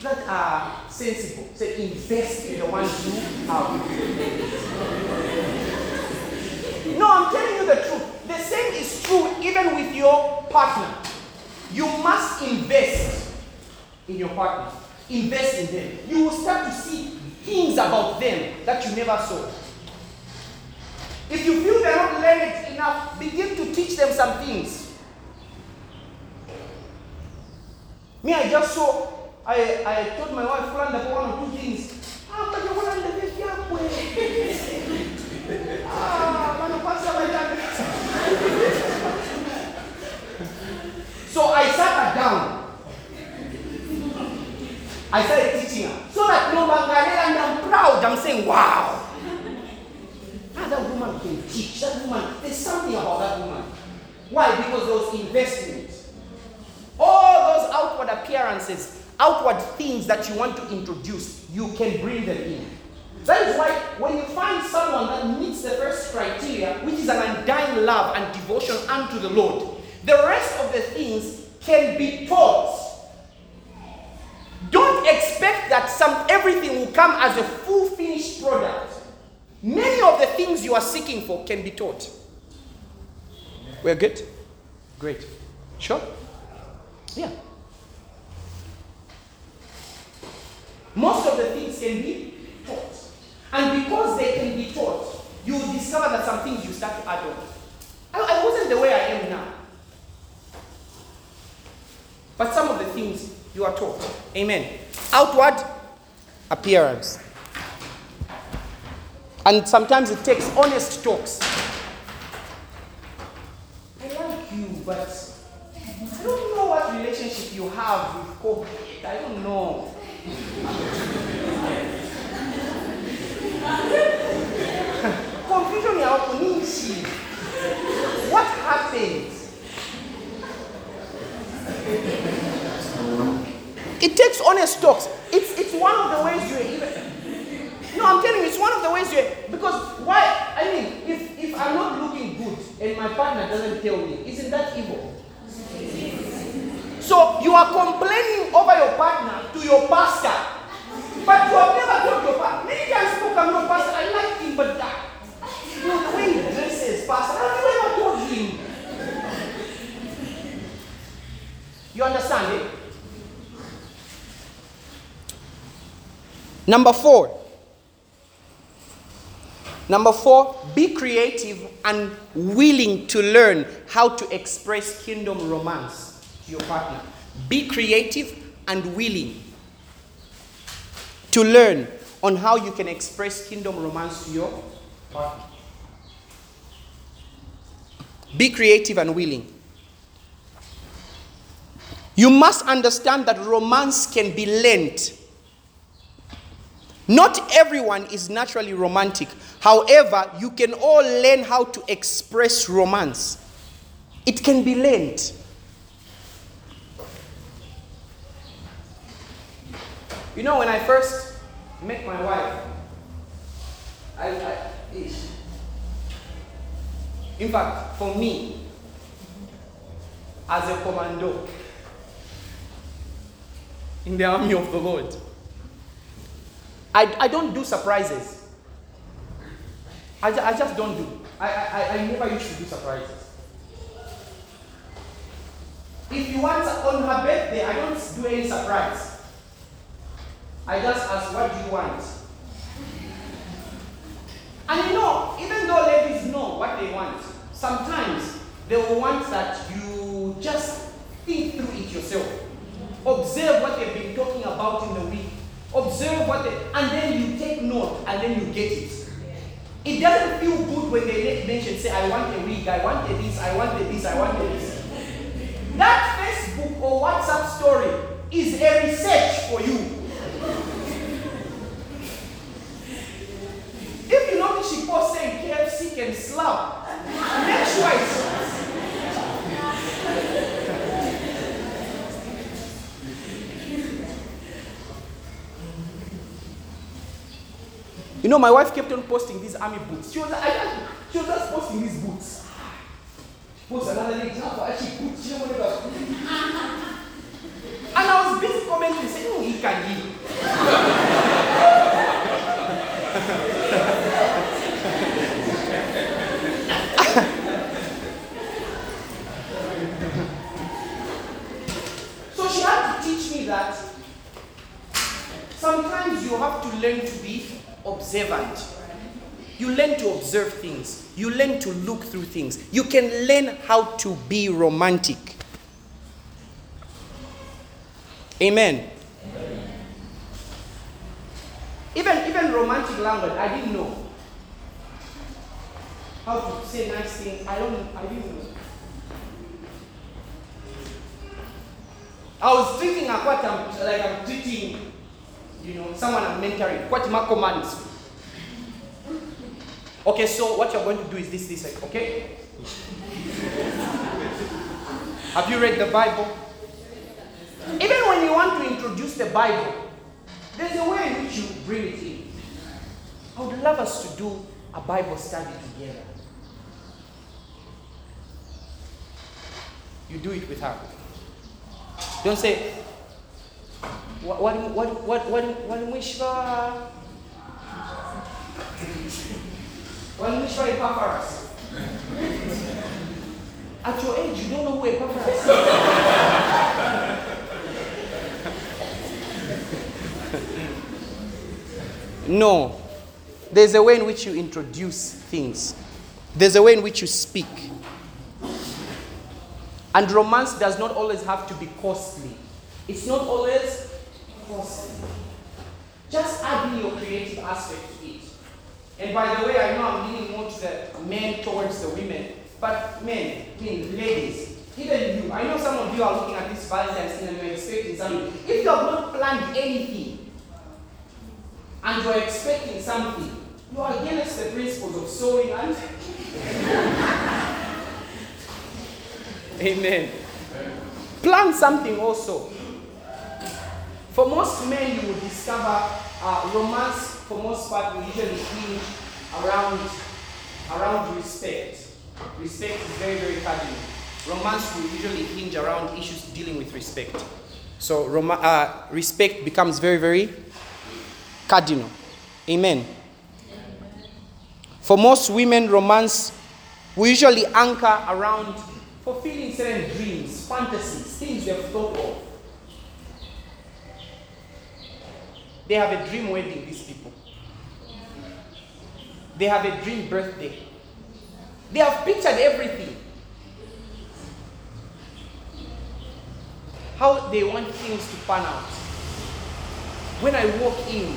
That are sensible? Say, invest in the ones you have. no, I'm telling you the truth. The same is true even with your partner. You must invest in your partner. Invest in them. You will start to see things about them that you never saw. If you feel they're not learned enough, begin to teach them some things. Me, I just saw, I, I told my wife, plan the one or two things. Ah, but you want to live Ah, man, pastor, my dad. So I sat her down. I started teaching her. So that no longer, and I'm proud. I'm saying, wow. Ah, that woman can teach. That woman, there's something about that woman. Why? Because there was investment. All those outward appearances, outward things that you want to introduce, you can bring them in. That is why when you find someone that meets the first criteria, which is an undying love and devotion unto the Lord, the rest of the things can be taught. Don't expect that some everything will come as a full finished product. Many of the things you are seeking for can be taught. We're good? Great. Sure? Yeah. Most of the things can be taught. And because they can be taught, you will discover that some things you start to add on. I, I wasn't the way I am now. But some of the things you are taught. Amen. Outward appearance. And sometimes it takes honest talks. I like you, but I don't know what relationship you have with COVID. I don't know. Confusion ya opunishi. What happened? It takes honest talks. It's, it's one of the ways you even. No, I'm telling you, it's one of the ways you. Because why? I mean, if, if I'm not looking good and my partner doesn't tell me, isn't that evil? So you are complaining over your partner to your pastor. But you have never told your pastor. Many times people come to pastor, I like him, but that. You know, dresses, pastor, have you ever told him? You understand it? Number four. Number four, be creative and willing to learn how to express kingdom romance your partner. Be creative and willing to learn on how you can express kingdom romance to your partner. Be creative and willing. You must understand that romance can be learned. Not everyone is naturally romantic. However, you can all learn how to express romance. It can be learned. You know, when I first met my wife, I, I. In fact, for me, as a commando in the army of the Lord, I, I don't do surprises. I, I just don't do. I, I, I never used to do surprises. If you want on her birthday, I don't do any surprise. I just ask, what do you want? And you know, even though ladies know what they want, sometimes they will want that you just think through it yourself. Observe what they've been talking about in the week. Observe what they, and then you take note and then you get it. It doesn't feel good when they mention, say, I want a wig, I wanted this, I wanted this, I wanted this. That Facebook or WhatsApp story is a research for you. Notice she posts saying KFC can slap, make sure it's You know, my wife kept on posting these army boots. She was, I she was just posting these boots. She posts another example, actually boots. She to And I was busy commenting, saying, oh, he can give. so she had to teach me that sometimes you have to learn to be observant. You learn to observe things. You learn to look through things. You can learn how to be romantic. Amen. Even even romantic language, I didn't know how to say nice things. I don't. I didn't know. I was treating her quite um, like I'm treating, you know, someone I'm mentoring. Quite my commands. Okay, so what you're going to do is this, this, okay? Have you read the Bible? Even when you want to introduce the Bible, there's a way in which you bring it in. I would love us to do a Bible study together. You do it with her. Don't say, what, what, what, what, what, wish for Epaphras? At your age, you don't know who Epaphras is. No. There's a way in which you introduce things, there's a way in which you speak. And romance does not always have to be costly. It's not always costly. Just add in your creative aspect to it. And by the way, I know I'm leaning more to the men towards the women, but men, I mean ladies, even you, I know some of you are looking at this Valentine's and you're expecting something. If you have not planned anything, and you're expecting something, you are against the principles of sowing and. Amen. Plan something also. For most men, you will discover uh, romance, for most part, will usually hinge around, around respect. Respect is very, very cardinal. Romance will usually hinge around issues dealing with respect. So, rom- uh, respect becomes very, very cardinal. Amen. For most women, romance will usually anchor around fulfilling certain dreams, fantasies, things they've thought of. They have a dream wedding, these people. They have a dream birthday. They have pictured everything. How they want things to pan out. When I walk in,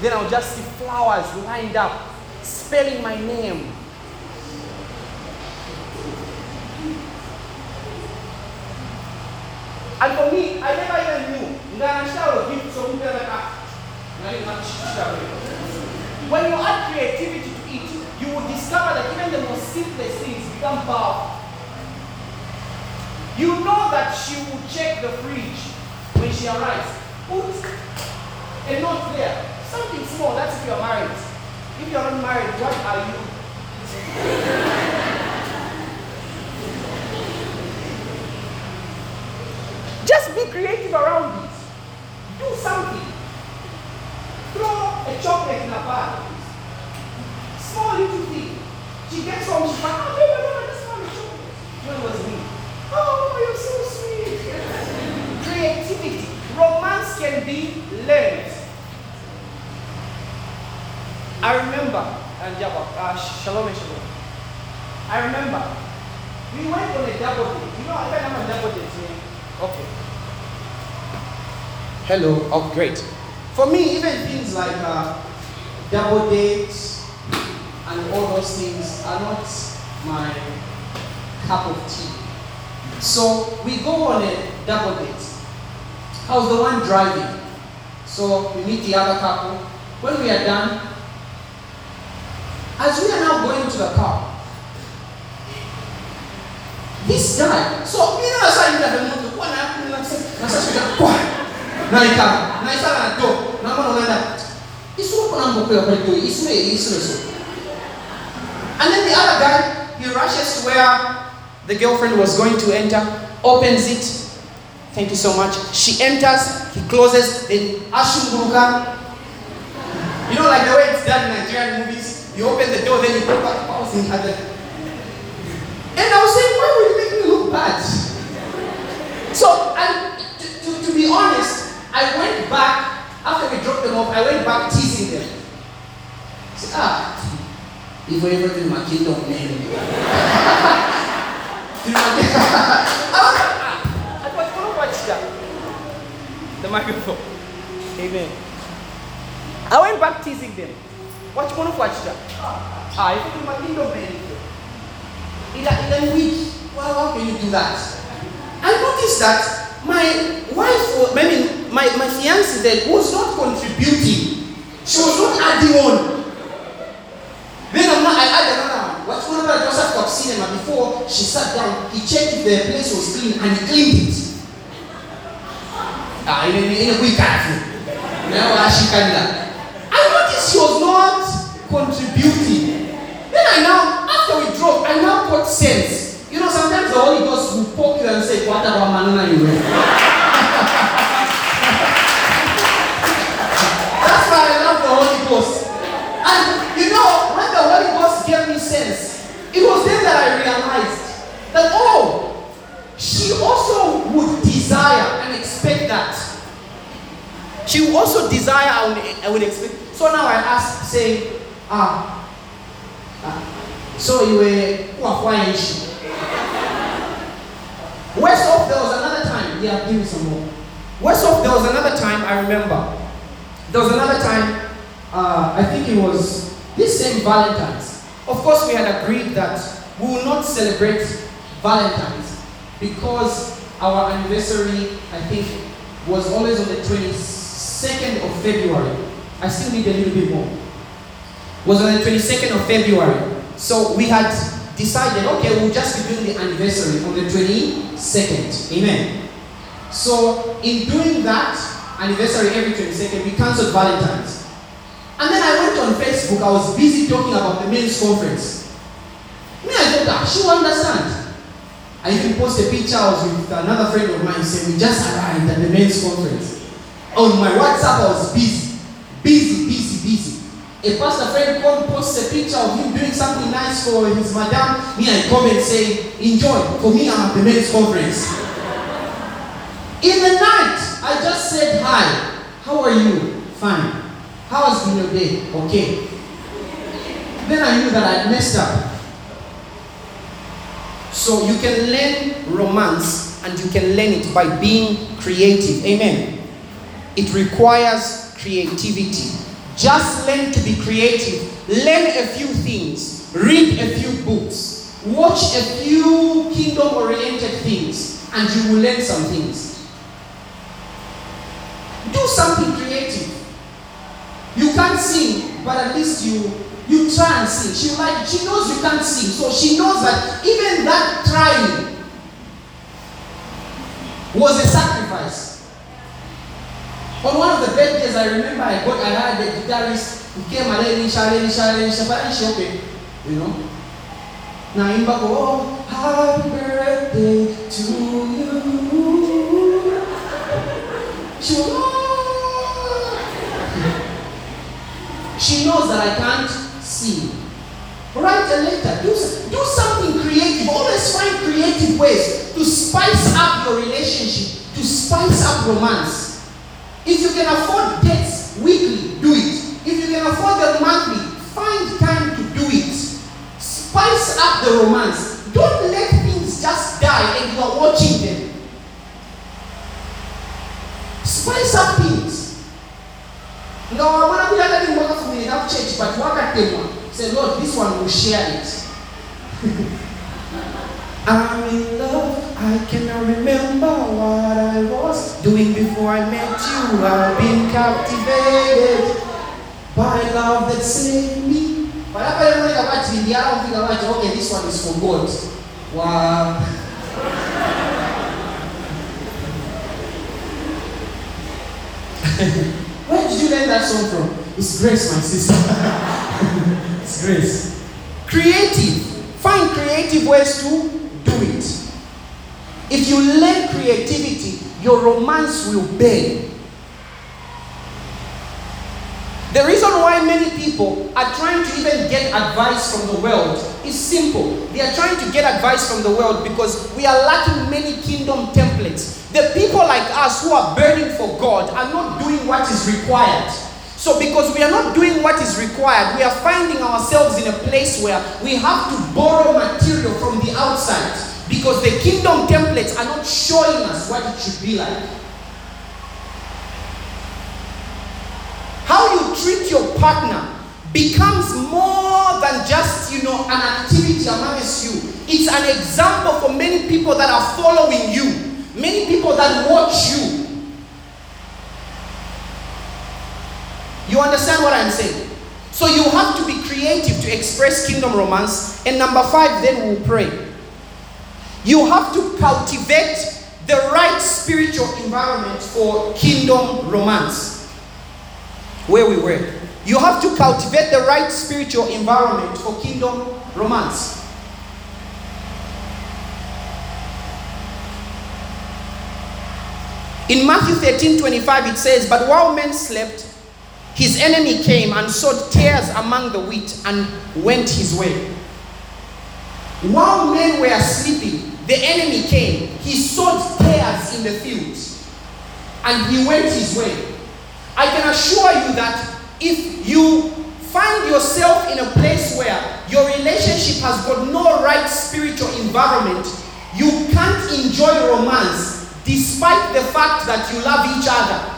then I'll just see flowers lined up, spelling my name. And for me, I never even knew. Nganasharo gift so When you add creativity to it, you will discover that even the most simplest things become powerful. You know that she will check the fridge when she arrives. Put a note there. Something small, that's if you're married. If you're not married, what are you? Just be creative around it. Do something. Throw a chocolate in a bag. Small little thing. She gets home, she's like, ah, oh, baby, I don't understand chocolate. When was me? Oh, you're so sweet. Creativity. Romance can be learned. I remember, and Jabba, uh, Shalom and Shalom. I remember, we went on a double date. You know, I can't remember double dates. Okay. Hello. Oh, great. For me, even things like uh, double dates and all those things are not my cup of tea. So we go on a double date. I was the one driving. So we meet the other couple. When we are done, as we are now going to the car, this guy, so you know, sasa hivi ndio mtu kwa na na sasa shika kwa na ika na do na mbona unaenda isu kwa nambo kwa isu isu isu and then the other guy he rushes to where the girlfriend was going to enter opens it thank you so much she enters he closes then ashunguruka you know like the way it's done in Nigerian movies you open the door then you go back house in other and I was saying, why would you make me look bad? So, and to, to, to be honest, I went back, after we dropped them off, I went back teasing them. I said, ah, if we ever do my kingdom name. I was going to watch. The microphone. Amen. I went back teasing them. What you going to watch that? Ah, if you do my kingdom name in a, in a week. Well, how can you do that? I noticed that my wife, I mean, my, my fiancée then was not contributing. She was not adding on. Then I'm not, I add another one. What's one about Joseph of cinema before she sat down, he checked if the place was clean and he cleaned it. Ah, in a, in a week after. Now she can. I noticed she was not contributing. Then I now, after we drove, I now got sense. You know, sometimes the Holy Ghost will poke you and say, What about manana you wear? That's why I love the Holy Ghost. And you know, when the Holy Ghost gave me sense, it was then that I realized that, oh, she also would desire and expect that. She would also desire and would, expect. So now I ask, say, ah, ah, so you were kuwa issue. West off, there was another time. Yeah, give me some more. West off, there was another time I remember. There was another time, uh, I think it was this same Valentine's. Of course, we had agreed that we will not celebrate Valentine's because our anniversary, I think, was always on the 22nd of February. I still need a little bit more. Was on the 22nd of February. So we had decided, okay, we'll just be doing the anniversary on the 22nd. Amen. So in doing that anniversary every 22nd, we cancelled Valentine's. And then I went on Facebook, I was busy talking about the men's conference. Me, I thought that she will understand. I even posted a picture, I was with another friend of mine saying, we just arrived at the men's conference. On my WhatsApp, I was busy, busy, busy, busy. A pastor friend called, posts a picture of him doing something nice for his madam. Me, and I comment saying, enjoy. For me, I'm at the men's conference. In the night, I just said hi. How are you? Fine. How has been your day? Okay. Then I knew that I messed up. So you can learn romance and you can learn it by being creative. Amen. It requires creativity. Just learn to be creative. Learn a few things. Read a few books. Watch a few kingdom oriented things and you will learn some things. Do something creative. You can't sing, but at least you you try and sing. She like she knows you can't sing, so she knows that even that trying was a sacrifice. On one of the birthdays, I remember I got I had a guitarist who came and then shale shale she okay, you know. Now in back, oh, happy birthday to you. She oh. She knows that I can't sing. Write a letter. Do, do something creative. Always find creative ways to spice up your relationship, to spice up romance. If you can afford dates weekly, do it. If you can afford them monthly, find time to do it. Spice up the romance. Don't let things just die and you are watching them. Spice up things. No, I want to be like in work for me enough church, but work at them. Say, Lord, this one will share it. I'm in love. I cannot remember what I was doing before I met you. I've been captivated by love that saved me. But hapa ile moja wakati ndio anapiga wacha, okay, this one is for God. Wow. Where did you learn that song from? It's Grace, my sister. it's Grace. Creative. Find creative ways to do it. If you learn creativity, your romance will burn. The reason why many people are trying to even get advice from the world is simple. They are trying to get advice from the world because we are lacking many kingdom templates. The people like us who are burning for God are not doing what is required. So, because we are not doing what is required, we are finding ourselves in a place where we have to borrow material from the outside because the kingdom templates are not showing us what it should be like. How you treat your partner becomes more than just, you know, an activity amongst you. It's an example for many people that are following you, many people that watch you. You understand what I'm saying? So you have to be creative to express kingdom romance. And number five, then we'll pray. You have to cultivate the right spiritual environment for kingdom romance. Where we were. You have to cultivate the right spiritual environment for kingdom romance. In Matthew 13 25, it says, But while men slept, his enemy came and sowed tares among the wheat and went his way. While men were sleeping, the enemy came. He sowed tares in the fields and he went his way. I can assure you that if you find yourself in a place where your relationship has got no right spiritual environment, you can't enjoy romance despite the fact that you love each other.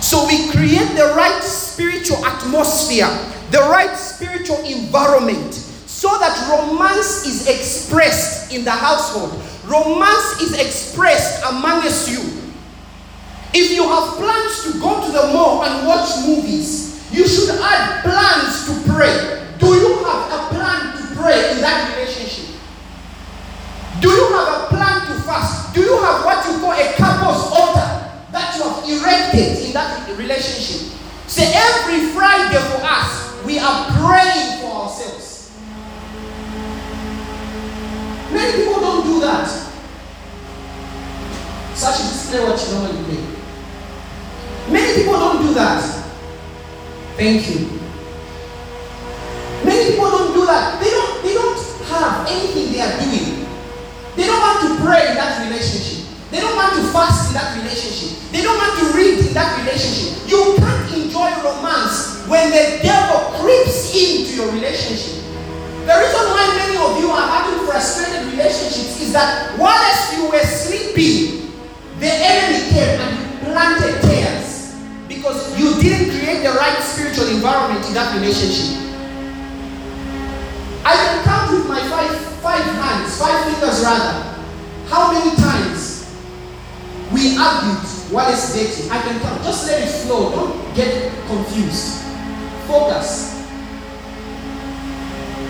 So we create the right spiritual atmosphere, the right spiritual environment, so that romance is expressed in the household. Romance is expressed amongst you. If you have plans to go to the mall and watch movies, you should add plans to pray. Do you have a plan to pray in that relationship? Do you have a plan to fast? Do you have what you call a couple's altar that you have erected in that relationship? Say every Friday for us, we are praying for ourselves. Many people don't do that. Such display what you normally play. Many people don't do that. Thank you. Many people don't do that. They don't, they don't have anything they are doing. They don't want to pray in that relationship. They don't want to fast in that relationship. They don't want to read in that relationship. You can't enjoy romance when the devil creeps into your relationship. The reason why many of you are having frustrated relationships is that whilst you were sleeping, the enemy came and planted tares because you didn't create the right spiritual environment in that relationship. I can count with my five five hands, five fingers rather, how many times we argued while it's dating. I can count. Just let it flow. Don't get confused. Focus.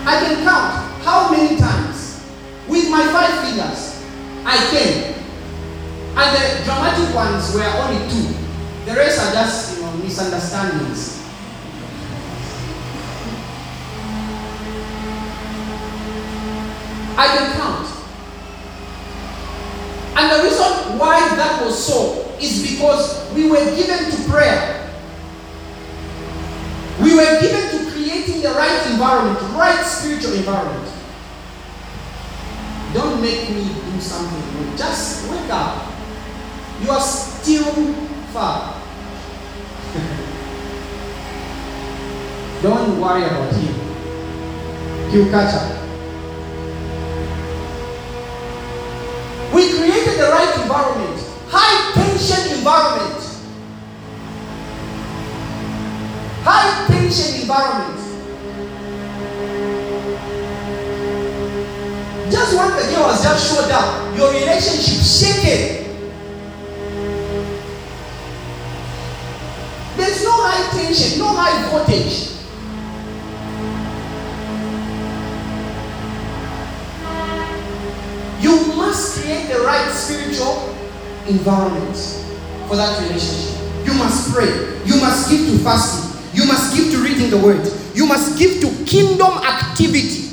I can count how many times with my five fingers I can. And the dramatic ones were only two. The rest are just you know misunderstandings. I can count. And the reason why that was so is because we were given to prayer. We were given creating the right environment, right spiritual environment. Don't make me do something new. Just wake up. You are still far. Don't worry about him. He'll catch up. We created the right environment, high tension environment. High tension environment. When the girl has just showed up, your relationship shaken. There's no high tension, no high voltage. You must create the right spiritual environment for that relationship. You must pray. You must give to fasting. You must give to reading the word. You must give to kingdom activity.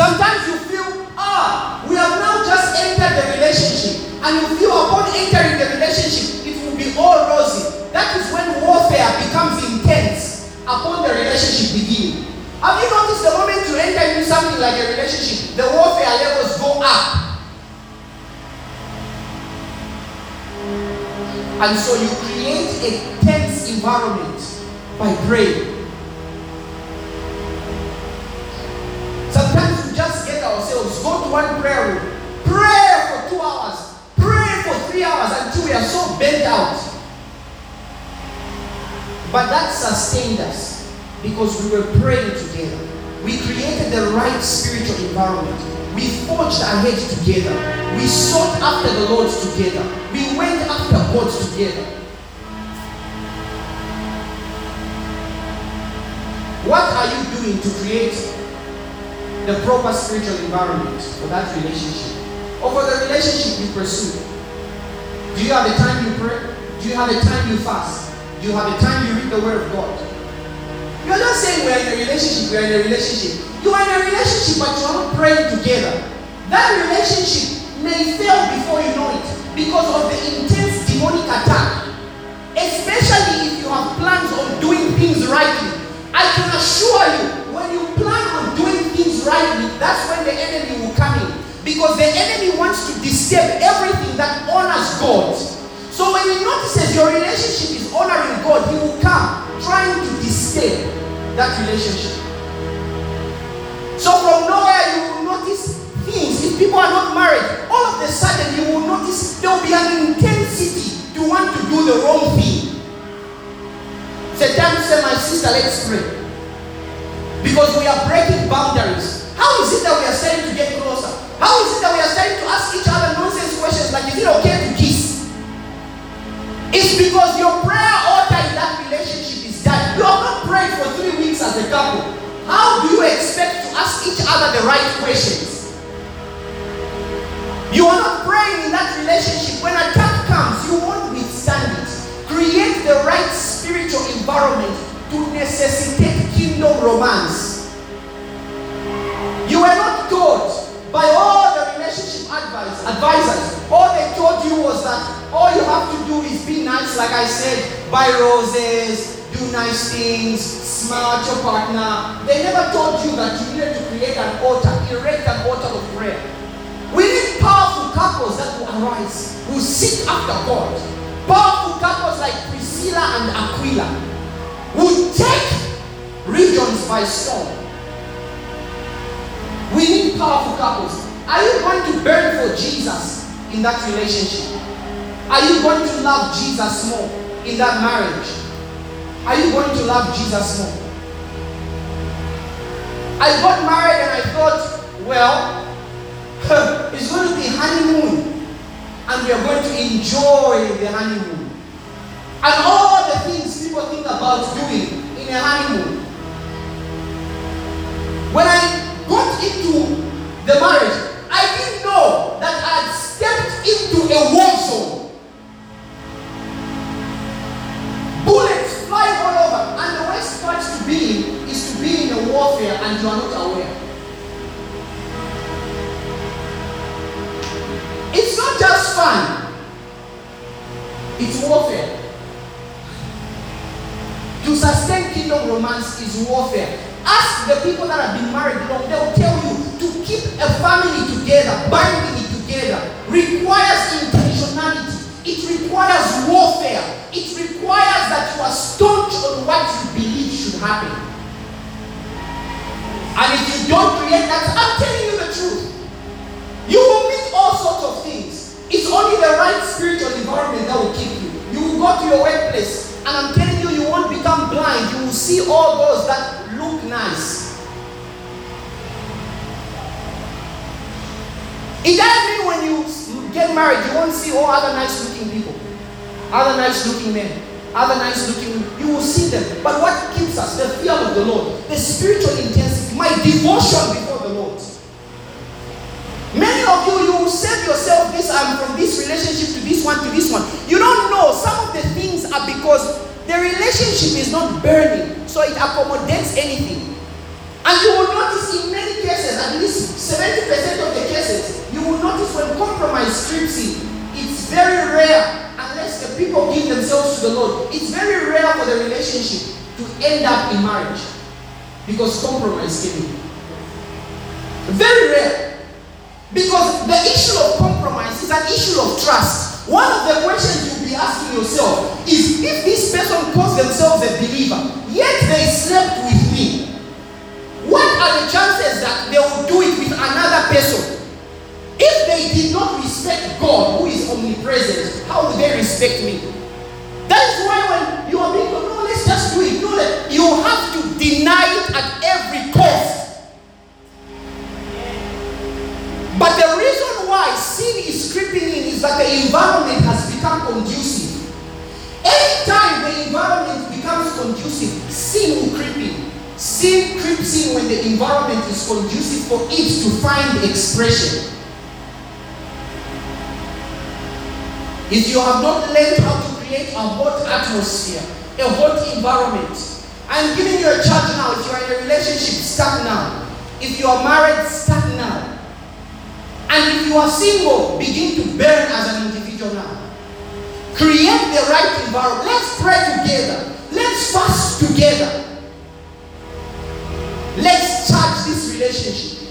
Sometimes you feel, ah, we have now just entered the relationship, and you feel upon entering the relationship, it will be all rosy. That is when warfare becomes intense upon the relationship beginning. Have you noticed the moment you enter into something like a relationship, the warfare levels go up? And so you create a tense environment by praying. Sometimes we just get ourselves, go to one prayer room, pray for two hours, pray for three hours until we are so bent out. But that sustained us because we were praying together. We created the right spiritual environment. We forged ahead together. We sought after the Lord together. We went after God together. What are you doing to create the proper spiritual environment for that relationship? Or for the relationship you pursue? Do you have a time you pray? Do you have a time you fast? Do you have a time you read the Word of God? You're not saying we're in a relationship, we're in a relationship. You are in a relationship, but you are not praying together. That relationship may fail before you know it because of the intense demonic attack. Especially if you have plans on doing things rightly. I can assure you, when you plan on doing rightly, that's when the enemy will come in. Because the enemy wants to disturb everything that honors God. So when he notices your relationship is honoring God, he will come trying to disturb that relationship. So from nowhere you will notice things. If people are not married, all of a sudden you will notice there will be an intensity to want to do the wrong thing. It's a time to say, my sister, let's pray. Because we are breaking boundaries. How is it that we are starting to get closer? How is it that we are starting to ask each other nonsense questions like, is it okay to kiss? It's because your prayer altar in that relationship is done. You have not prayed for three weeks as a couple. How do you expect to ask each other the right questions? You are not praying in that relationship. When attack comes, you won't withstand it. Create the right spiritual environment to necessitate kingdom romance. You were not taught by all the relationship advice, advisors. All they told you was that all you have to do is be nice, like I said, buy roses, do nice things, smile at your partner. They never told you that you needed to create an altar, erect an altar of prayer. We need powerful couples that will arise, who seek after God. Powerful couples like Priscilla and Aquila, who take regions by storm. We need powerful couples. Are you going to burn for Jesus in that relationship? Are you going to love Jesus more in that marriage? Are you going to love Jesus more? I got married and I thought, well, it's going to be honeymoon and we are going to enjoy the honeymoon. And all the things people think about doing in a honeymoon. When I got into the marriage, I didn't know that I had stepped into a war zone. Bullets flying all over, and the worst part to be is to be in a warfare and you are not aware. It's not just fun, it's warfare. To sustain kingdom romance is warfare. Ask the people that have been married long, they'll tell you to keep a family together, binding it together, requires intentionality. It requires warfare. It requires that you are staunch on what you believe should happen. And if you don't create that, I'm telling you the truth. You will meet all sorts of things. It's only the right spiritual environment that will keep you. You will go to your workplace, and I'm telling you, you won't become blind. You will see all those that nice. It doesn't mean when you get married, you won't see all other nice looking people, other nice looking men, other nice looking women. You will see them. But what keeps us? The fear of the Lord, the spiritual intensity, my devotion before the Lord. Many of you, you will save yourself this, I'm from this relationship to this one to this one. You don't know. Some of the things are because the relationship is not burning, so it accommodates anything. And you will notice in many cases, at least 70% of the cases, you will notice when compromise creeps in, it's very rare, unless the people give themselves to the Lord, it's very rare for the relationship to end up in marriage because compromise came in. Very rare. Because the issue of compromise is an issue of trust. One of the questions you'll be asking yourself is if this person calls themselves a believer, yet they slept with me, what are the chances that they will do it with another person? If they did not respect God, who is omnipresent, how would they respect me? That is why when you are being no, let's just do it. No, you have to deny it at every cost. But the reason why sin is creeping in is that the environment has become conducive. Anytime the environment becomes conducive, sin will creep in. Sin creeps in when the environment is conducive for it to find expression. If you have not learned how to create a hot atmosphere, a hot environment, I'm giving you a charge now. If you are in a relationship, start now. If you are married, start now. And if you are single, begin to burn as an individual now. Create the right environment. Let's pray together. Let's fast together. Let's charge this relationship.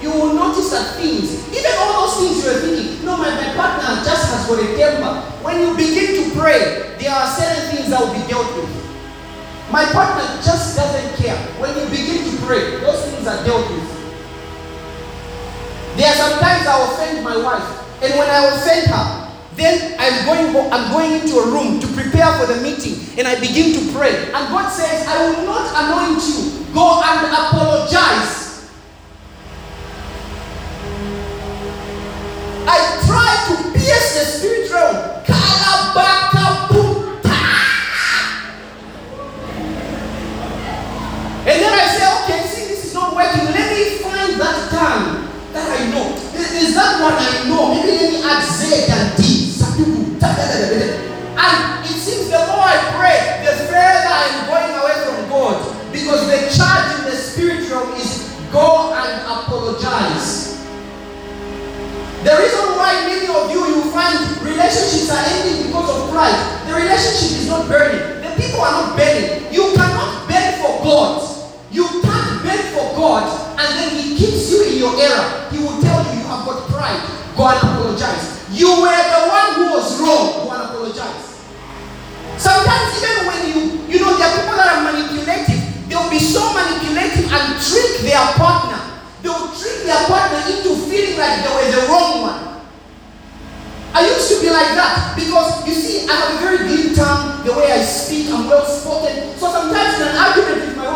You will notice that things, even all those things you are thinking, no, my, my partner just has got a temper. When you begin to pray, there are certain things that will be dealt with. My partner just doesn't care. When you begin to pray, those things are dealt with. There are sometimes I offend my wife, and when I offend her, then I'm going, I'm going into a room to prepare for the meeting, and I begin to pray. And God says, I will not anoint you. Go and apologize. I try to pierce the spirit realm. And then I say, okay, see, this is not working. Let me find that know. Is that one I know? Maybe let me add Z and D. And it seems the more I pray, the further I'm going away from God. Because the charge in the spirit realm is go and apologize. The reason why many of you you find relationships are ending because of pride, the relationship is not burning. The people are not burning. You cannot burn for God. You can't beg for God and then He keeps you in your error. He will tell you you have got pride. Go and apologize. You were the one who was wrong. Go and apologize. Sometimes even when you, you know, there are people that are manipulative. They'll be so manipulative and trick their partner. They'll trick their partner into feeling like they were the wrong one. I used to be like that because you see, I have a very glib tongue, the way I speak, I'm well spoken. So sometimes in an argument with my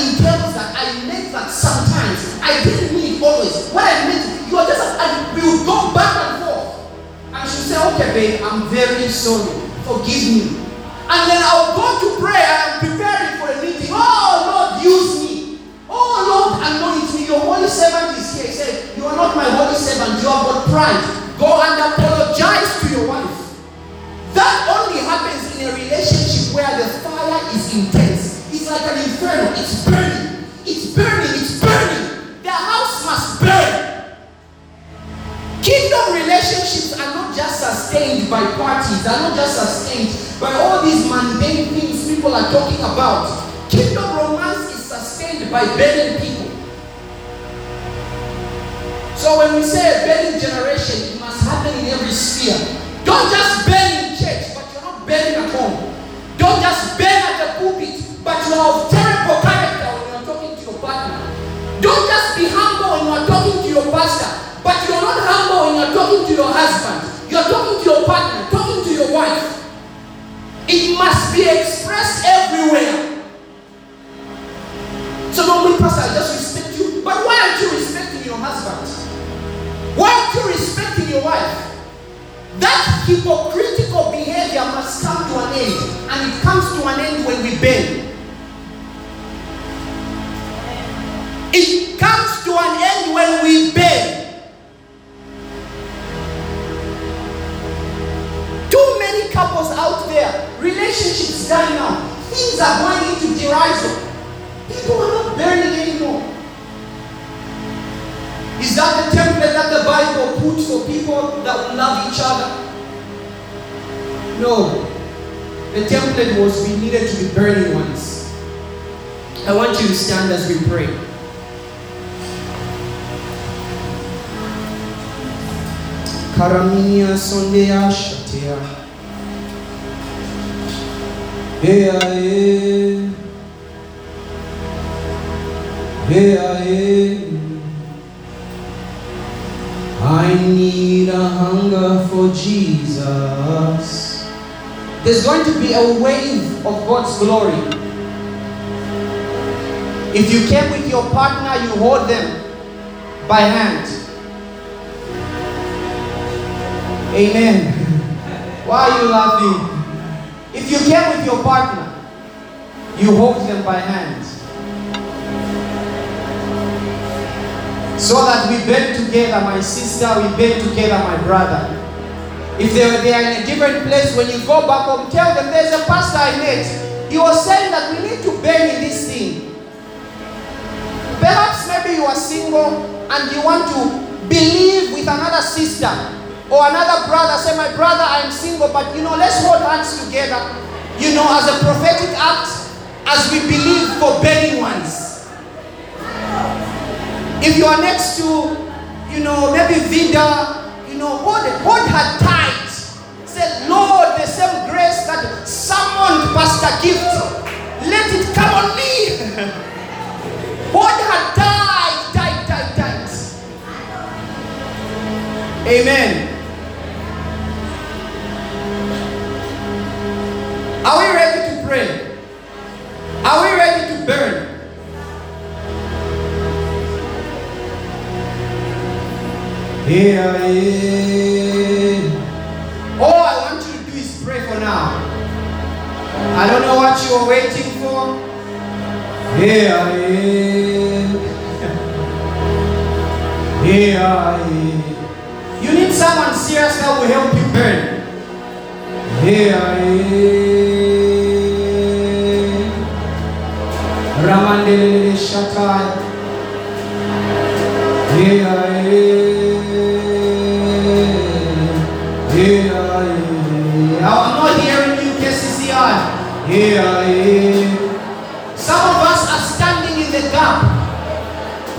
That I meant that sometimes. I didn't mean it always. What I meant, you are just, and we would go back and forth. And she'll say, okay, babe, I'm very sorry. Forgive me. And then I'll go to prayer and preparing for a meeting. Oh, Lord, use me. Oh, Lord, anoint me. Your holy servant is here. He said, You are not my holy servant. You have got pride. Go and apologize to your wife. That only happens in a relationship where the fire is intense like an inferno. It's burning. It's burning. It's burning. The house must burn. Kingdom relationships are not just sustained by parties, are not just sustained by all these mundane things people are talking about. Kingdom romance is sustained by burning people. So when we say a burning generation, it must happen in every sphere. Don't just burn. You are of terrible character when you're talking to your partner. Don't just be humble when you're talking to your pastor, but you're not humble when you're talking to your husband. You're talking to your partner, talking to your wife. It must be expressed everywhere. So normally, Pastor, I just respect you. But why aren't you respecting your husband? Why aren't you respecting your wife? That hypocritical behavior must come to an end. And it comes to an end when we bend. It comes to an end when we bend. Too many couples out there, relationships dying out. Things are going into derision. People are not burning anymore. Is that the template that the Bible puts for people that will love each other? No. The template was we needed to be burning ones. I want you to stand as we pray. Karamia sondea aye. Hey, aye. I need a hunger for Jesus. There's going to be a wave of God's glory. If you came with your partner, you hold them by hand. Amen. Why are you laughing? If you came with your partner, you hold them by hand. So that we bend together, my sister, we bend together, my brother. If they, they are in a different place, when you go back home, tell them there's a pastor I met. He was saying that we need to bend in this thing. Perhaps maybe you are single and you want to believe with another sister or another brother. Say, my brother, I'm single, but you know, let's hold hands together. You know, as a prophetic act, as we believe for burning ones. If you are next to, you know, maybe Vida, you know, hold, hold her tight. Say, Lord, the same grace that summoned Pastor Gift, let it come on me. hold her tight, tight, tight, tight. Amen. Are we ready to pray? Are we ready to burn? Here I am. All I want you to do is pray for now. I don't know what you are waiting for. Here I am. Here I am. You need someone serious that will help you burn. Here I Ramandelele shatai. Hey, aye. Hey, aye. Oh, I'm not hearing you, KCCI. Hey, aye. Some of us are standing in the gap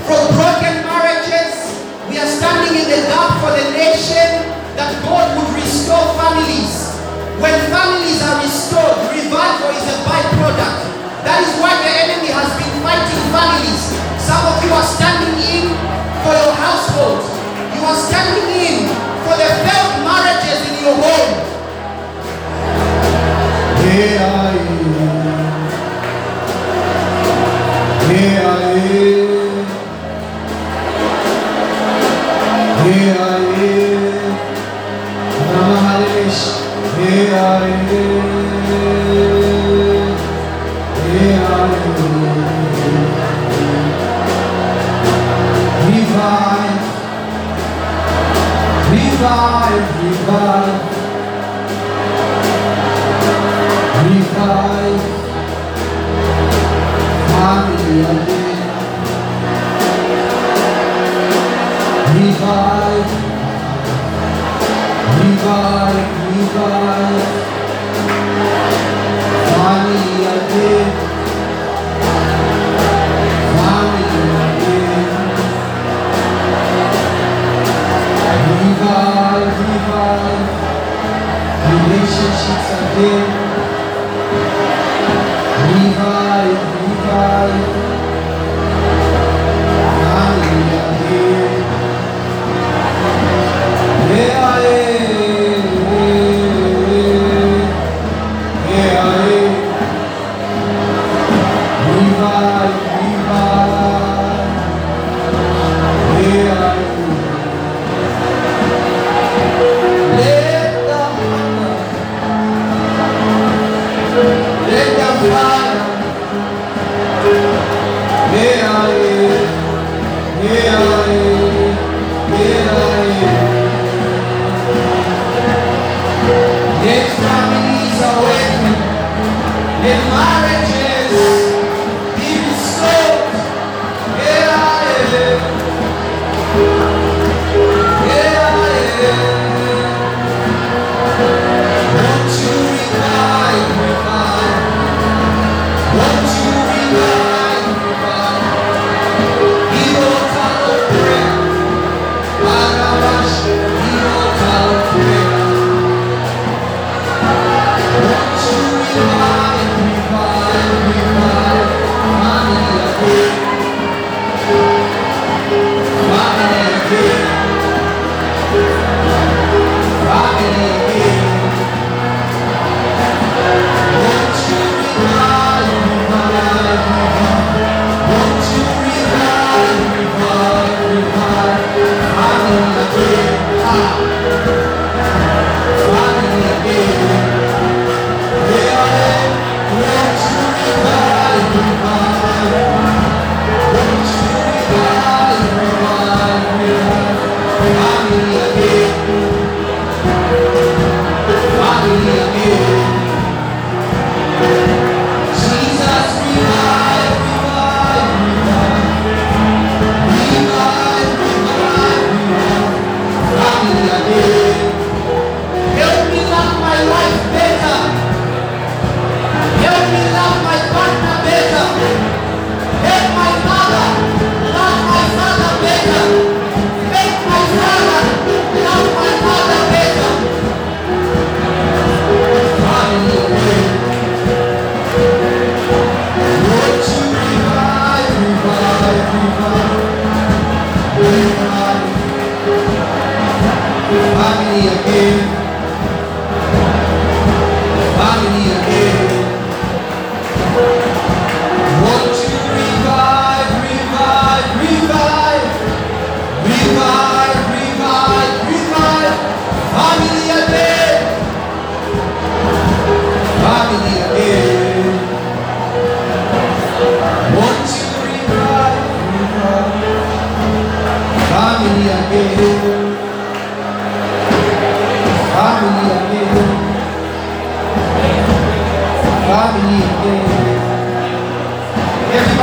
for broken marriages. We are standing in the gap for the nation that God would restore families. When families are restored, revival is a byproduct. That is why the enemy has been fighting families. Some of you are standing in for your household. You are standing in for the failed marriages in your home. Hey, aye. Hey, aye. Hey, aye. Namahalish. Hey, aye. Hey, Revive, revive, revive, revive, revive, revive, revive, revive, revive. hides. He hides. Finally, I did. revive, revive. Relationships again. Revive, revive.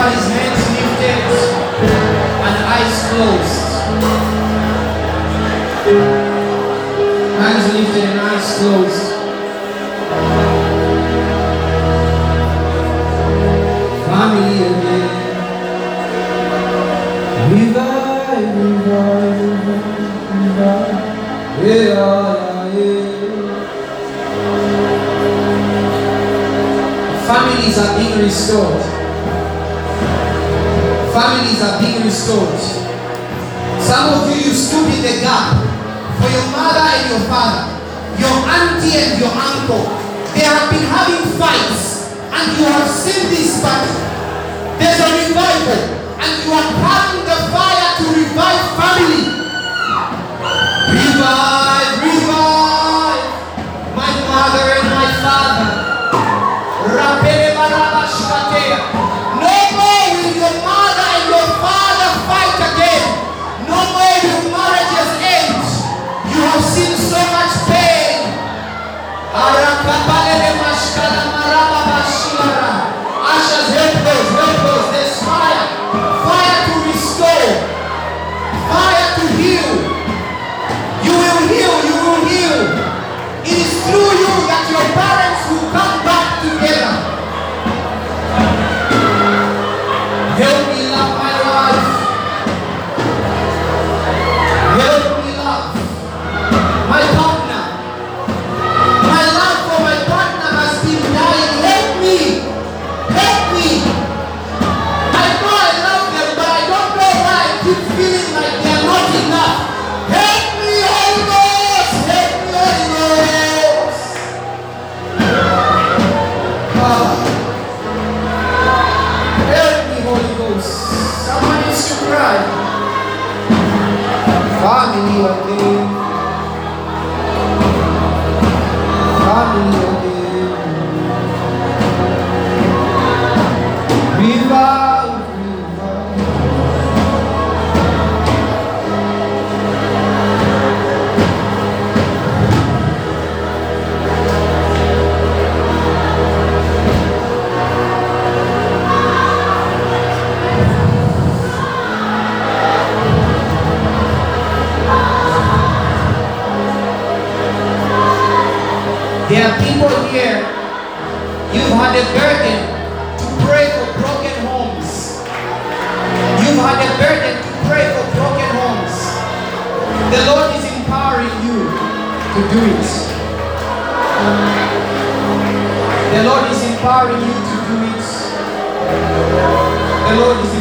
Everybody's hands lifted and eyes closed. Hands lifted and eyes closed. family again. Revive, revive, revive, revive. Yeah. Families are being restored. Families are being restored. Some of you, you stood in the gap for your mother and your father, your auntie and your uncle. They have been having fights, and you have seen this, but there's a revival, and you are carrying the fire to revive family. Revive Those, help those. There's fire. Fire to restore. Fire to heal. You will heal, you will heal. It is through you that your parents will come back together. Empowering you to do it. The Lord is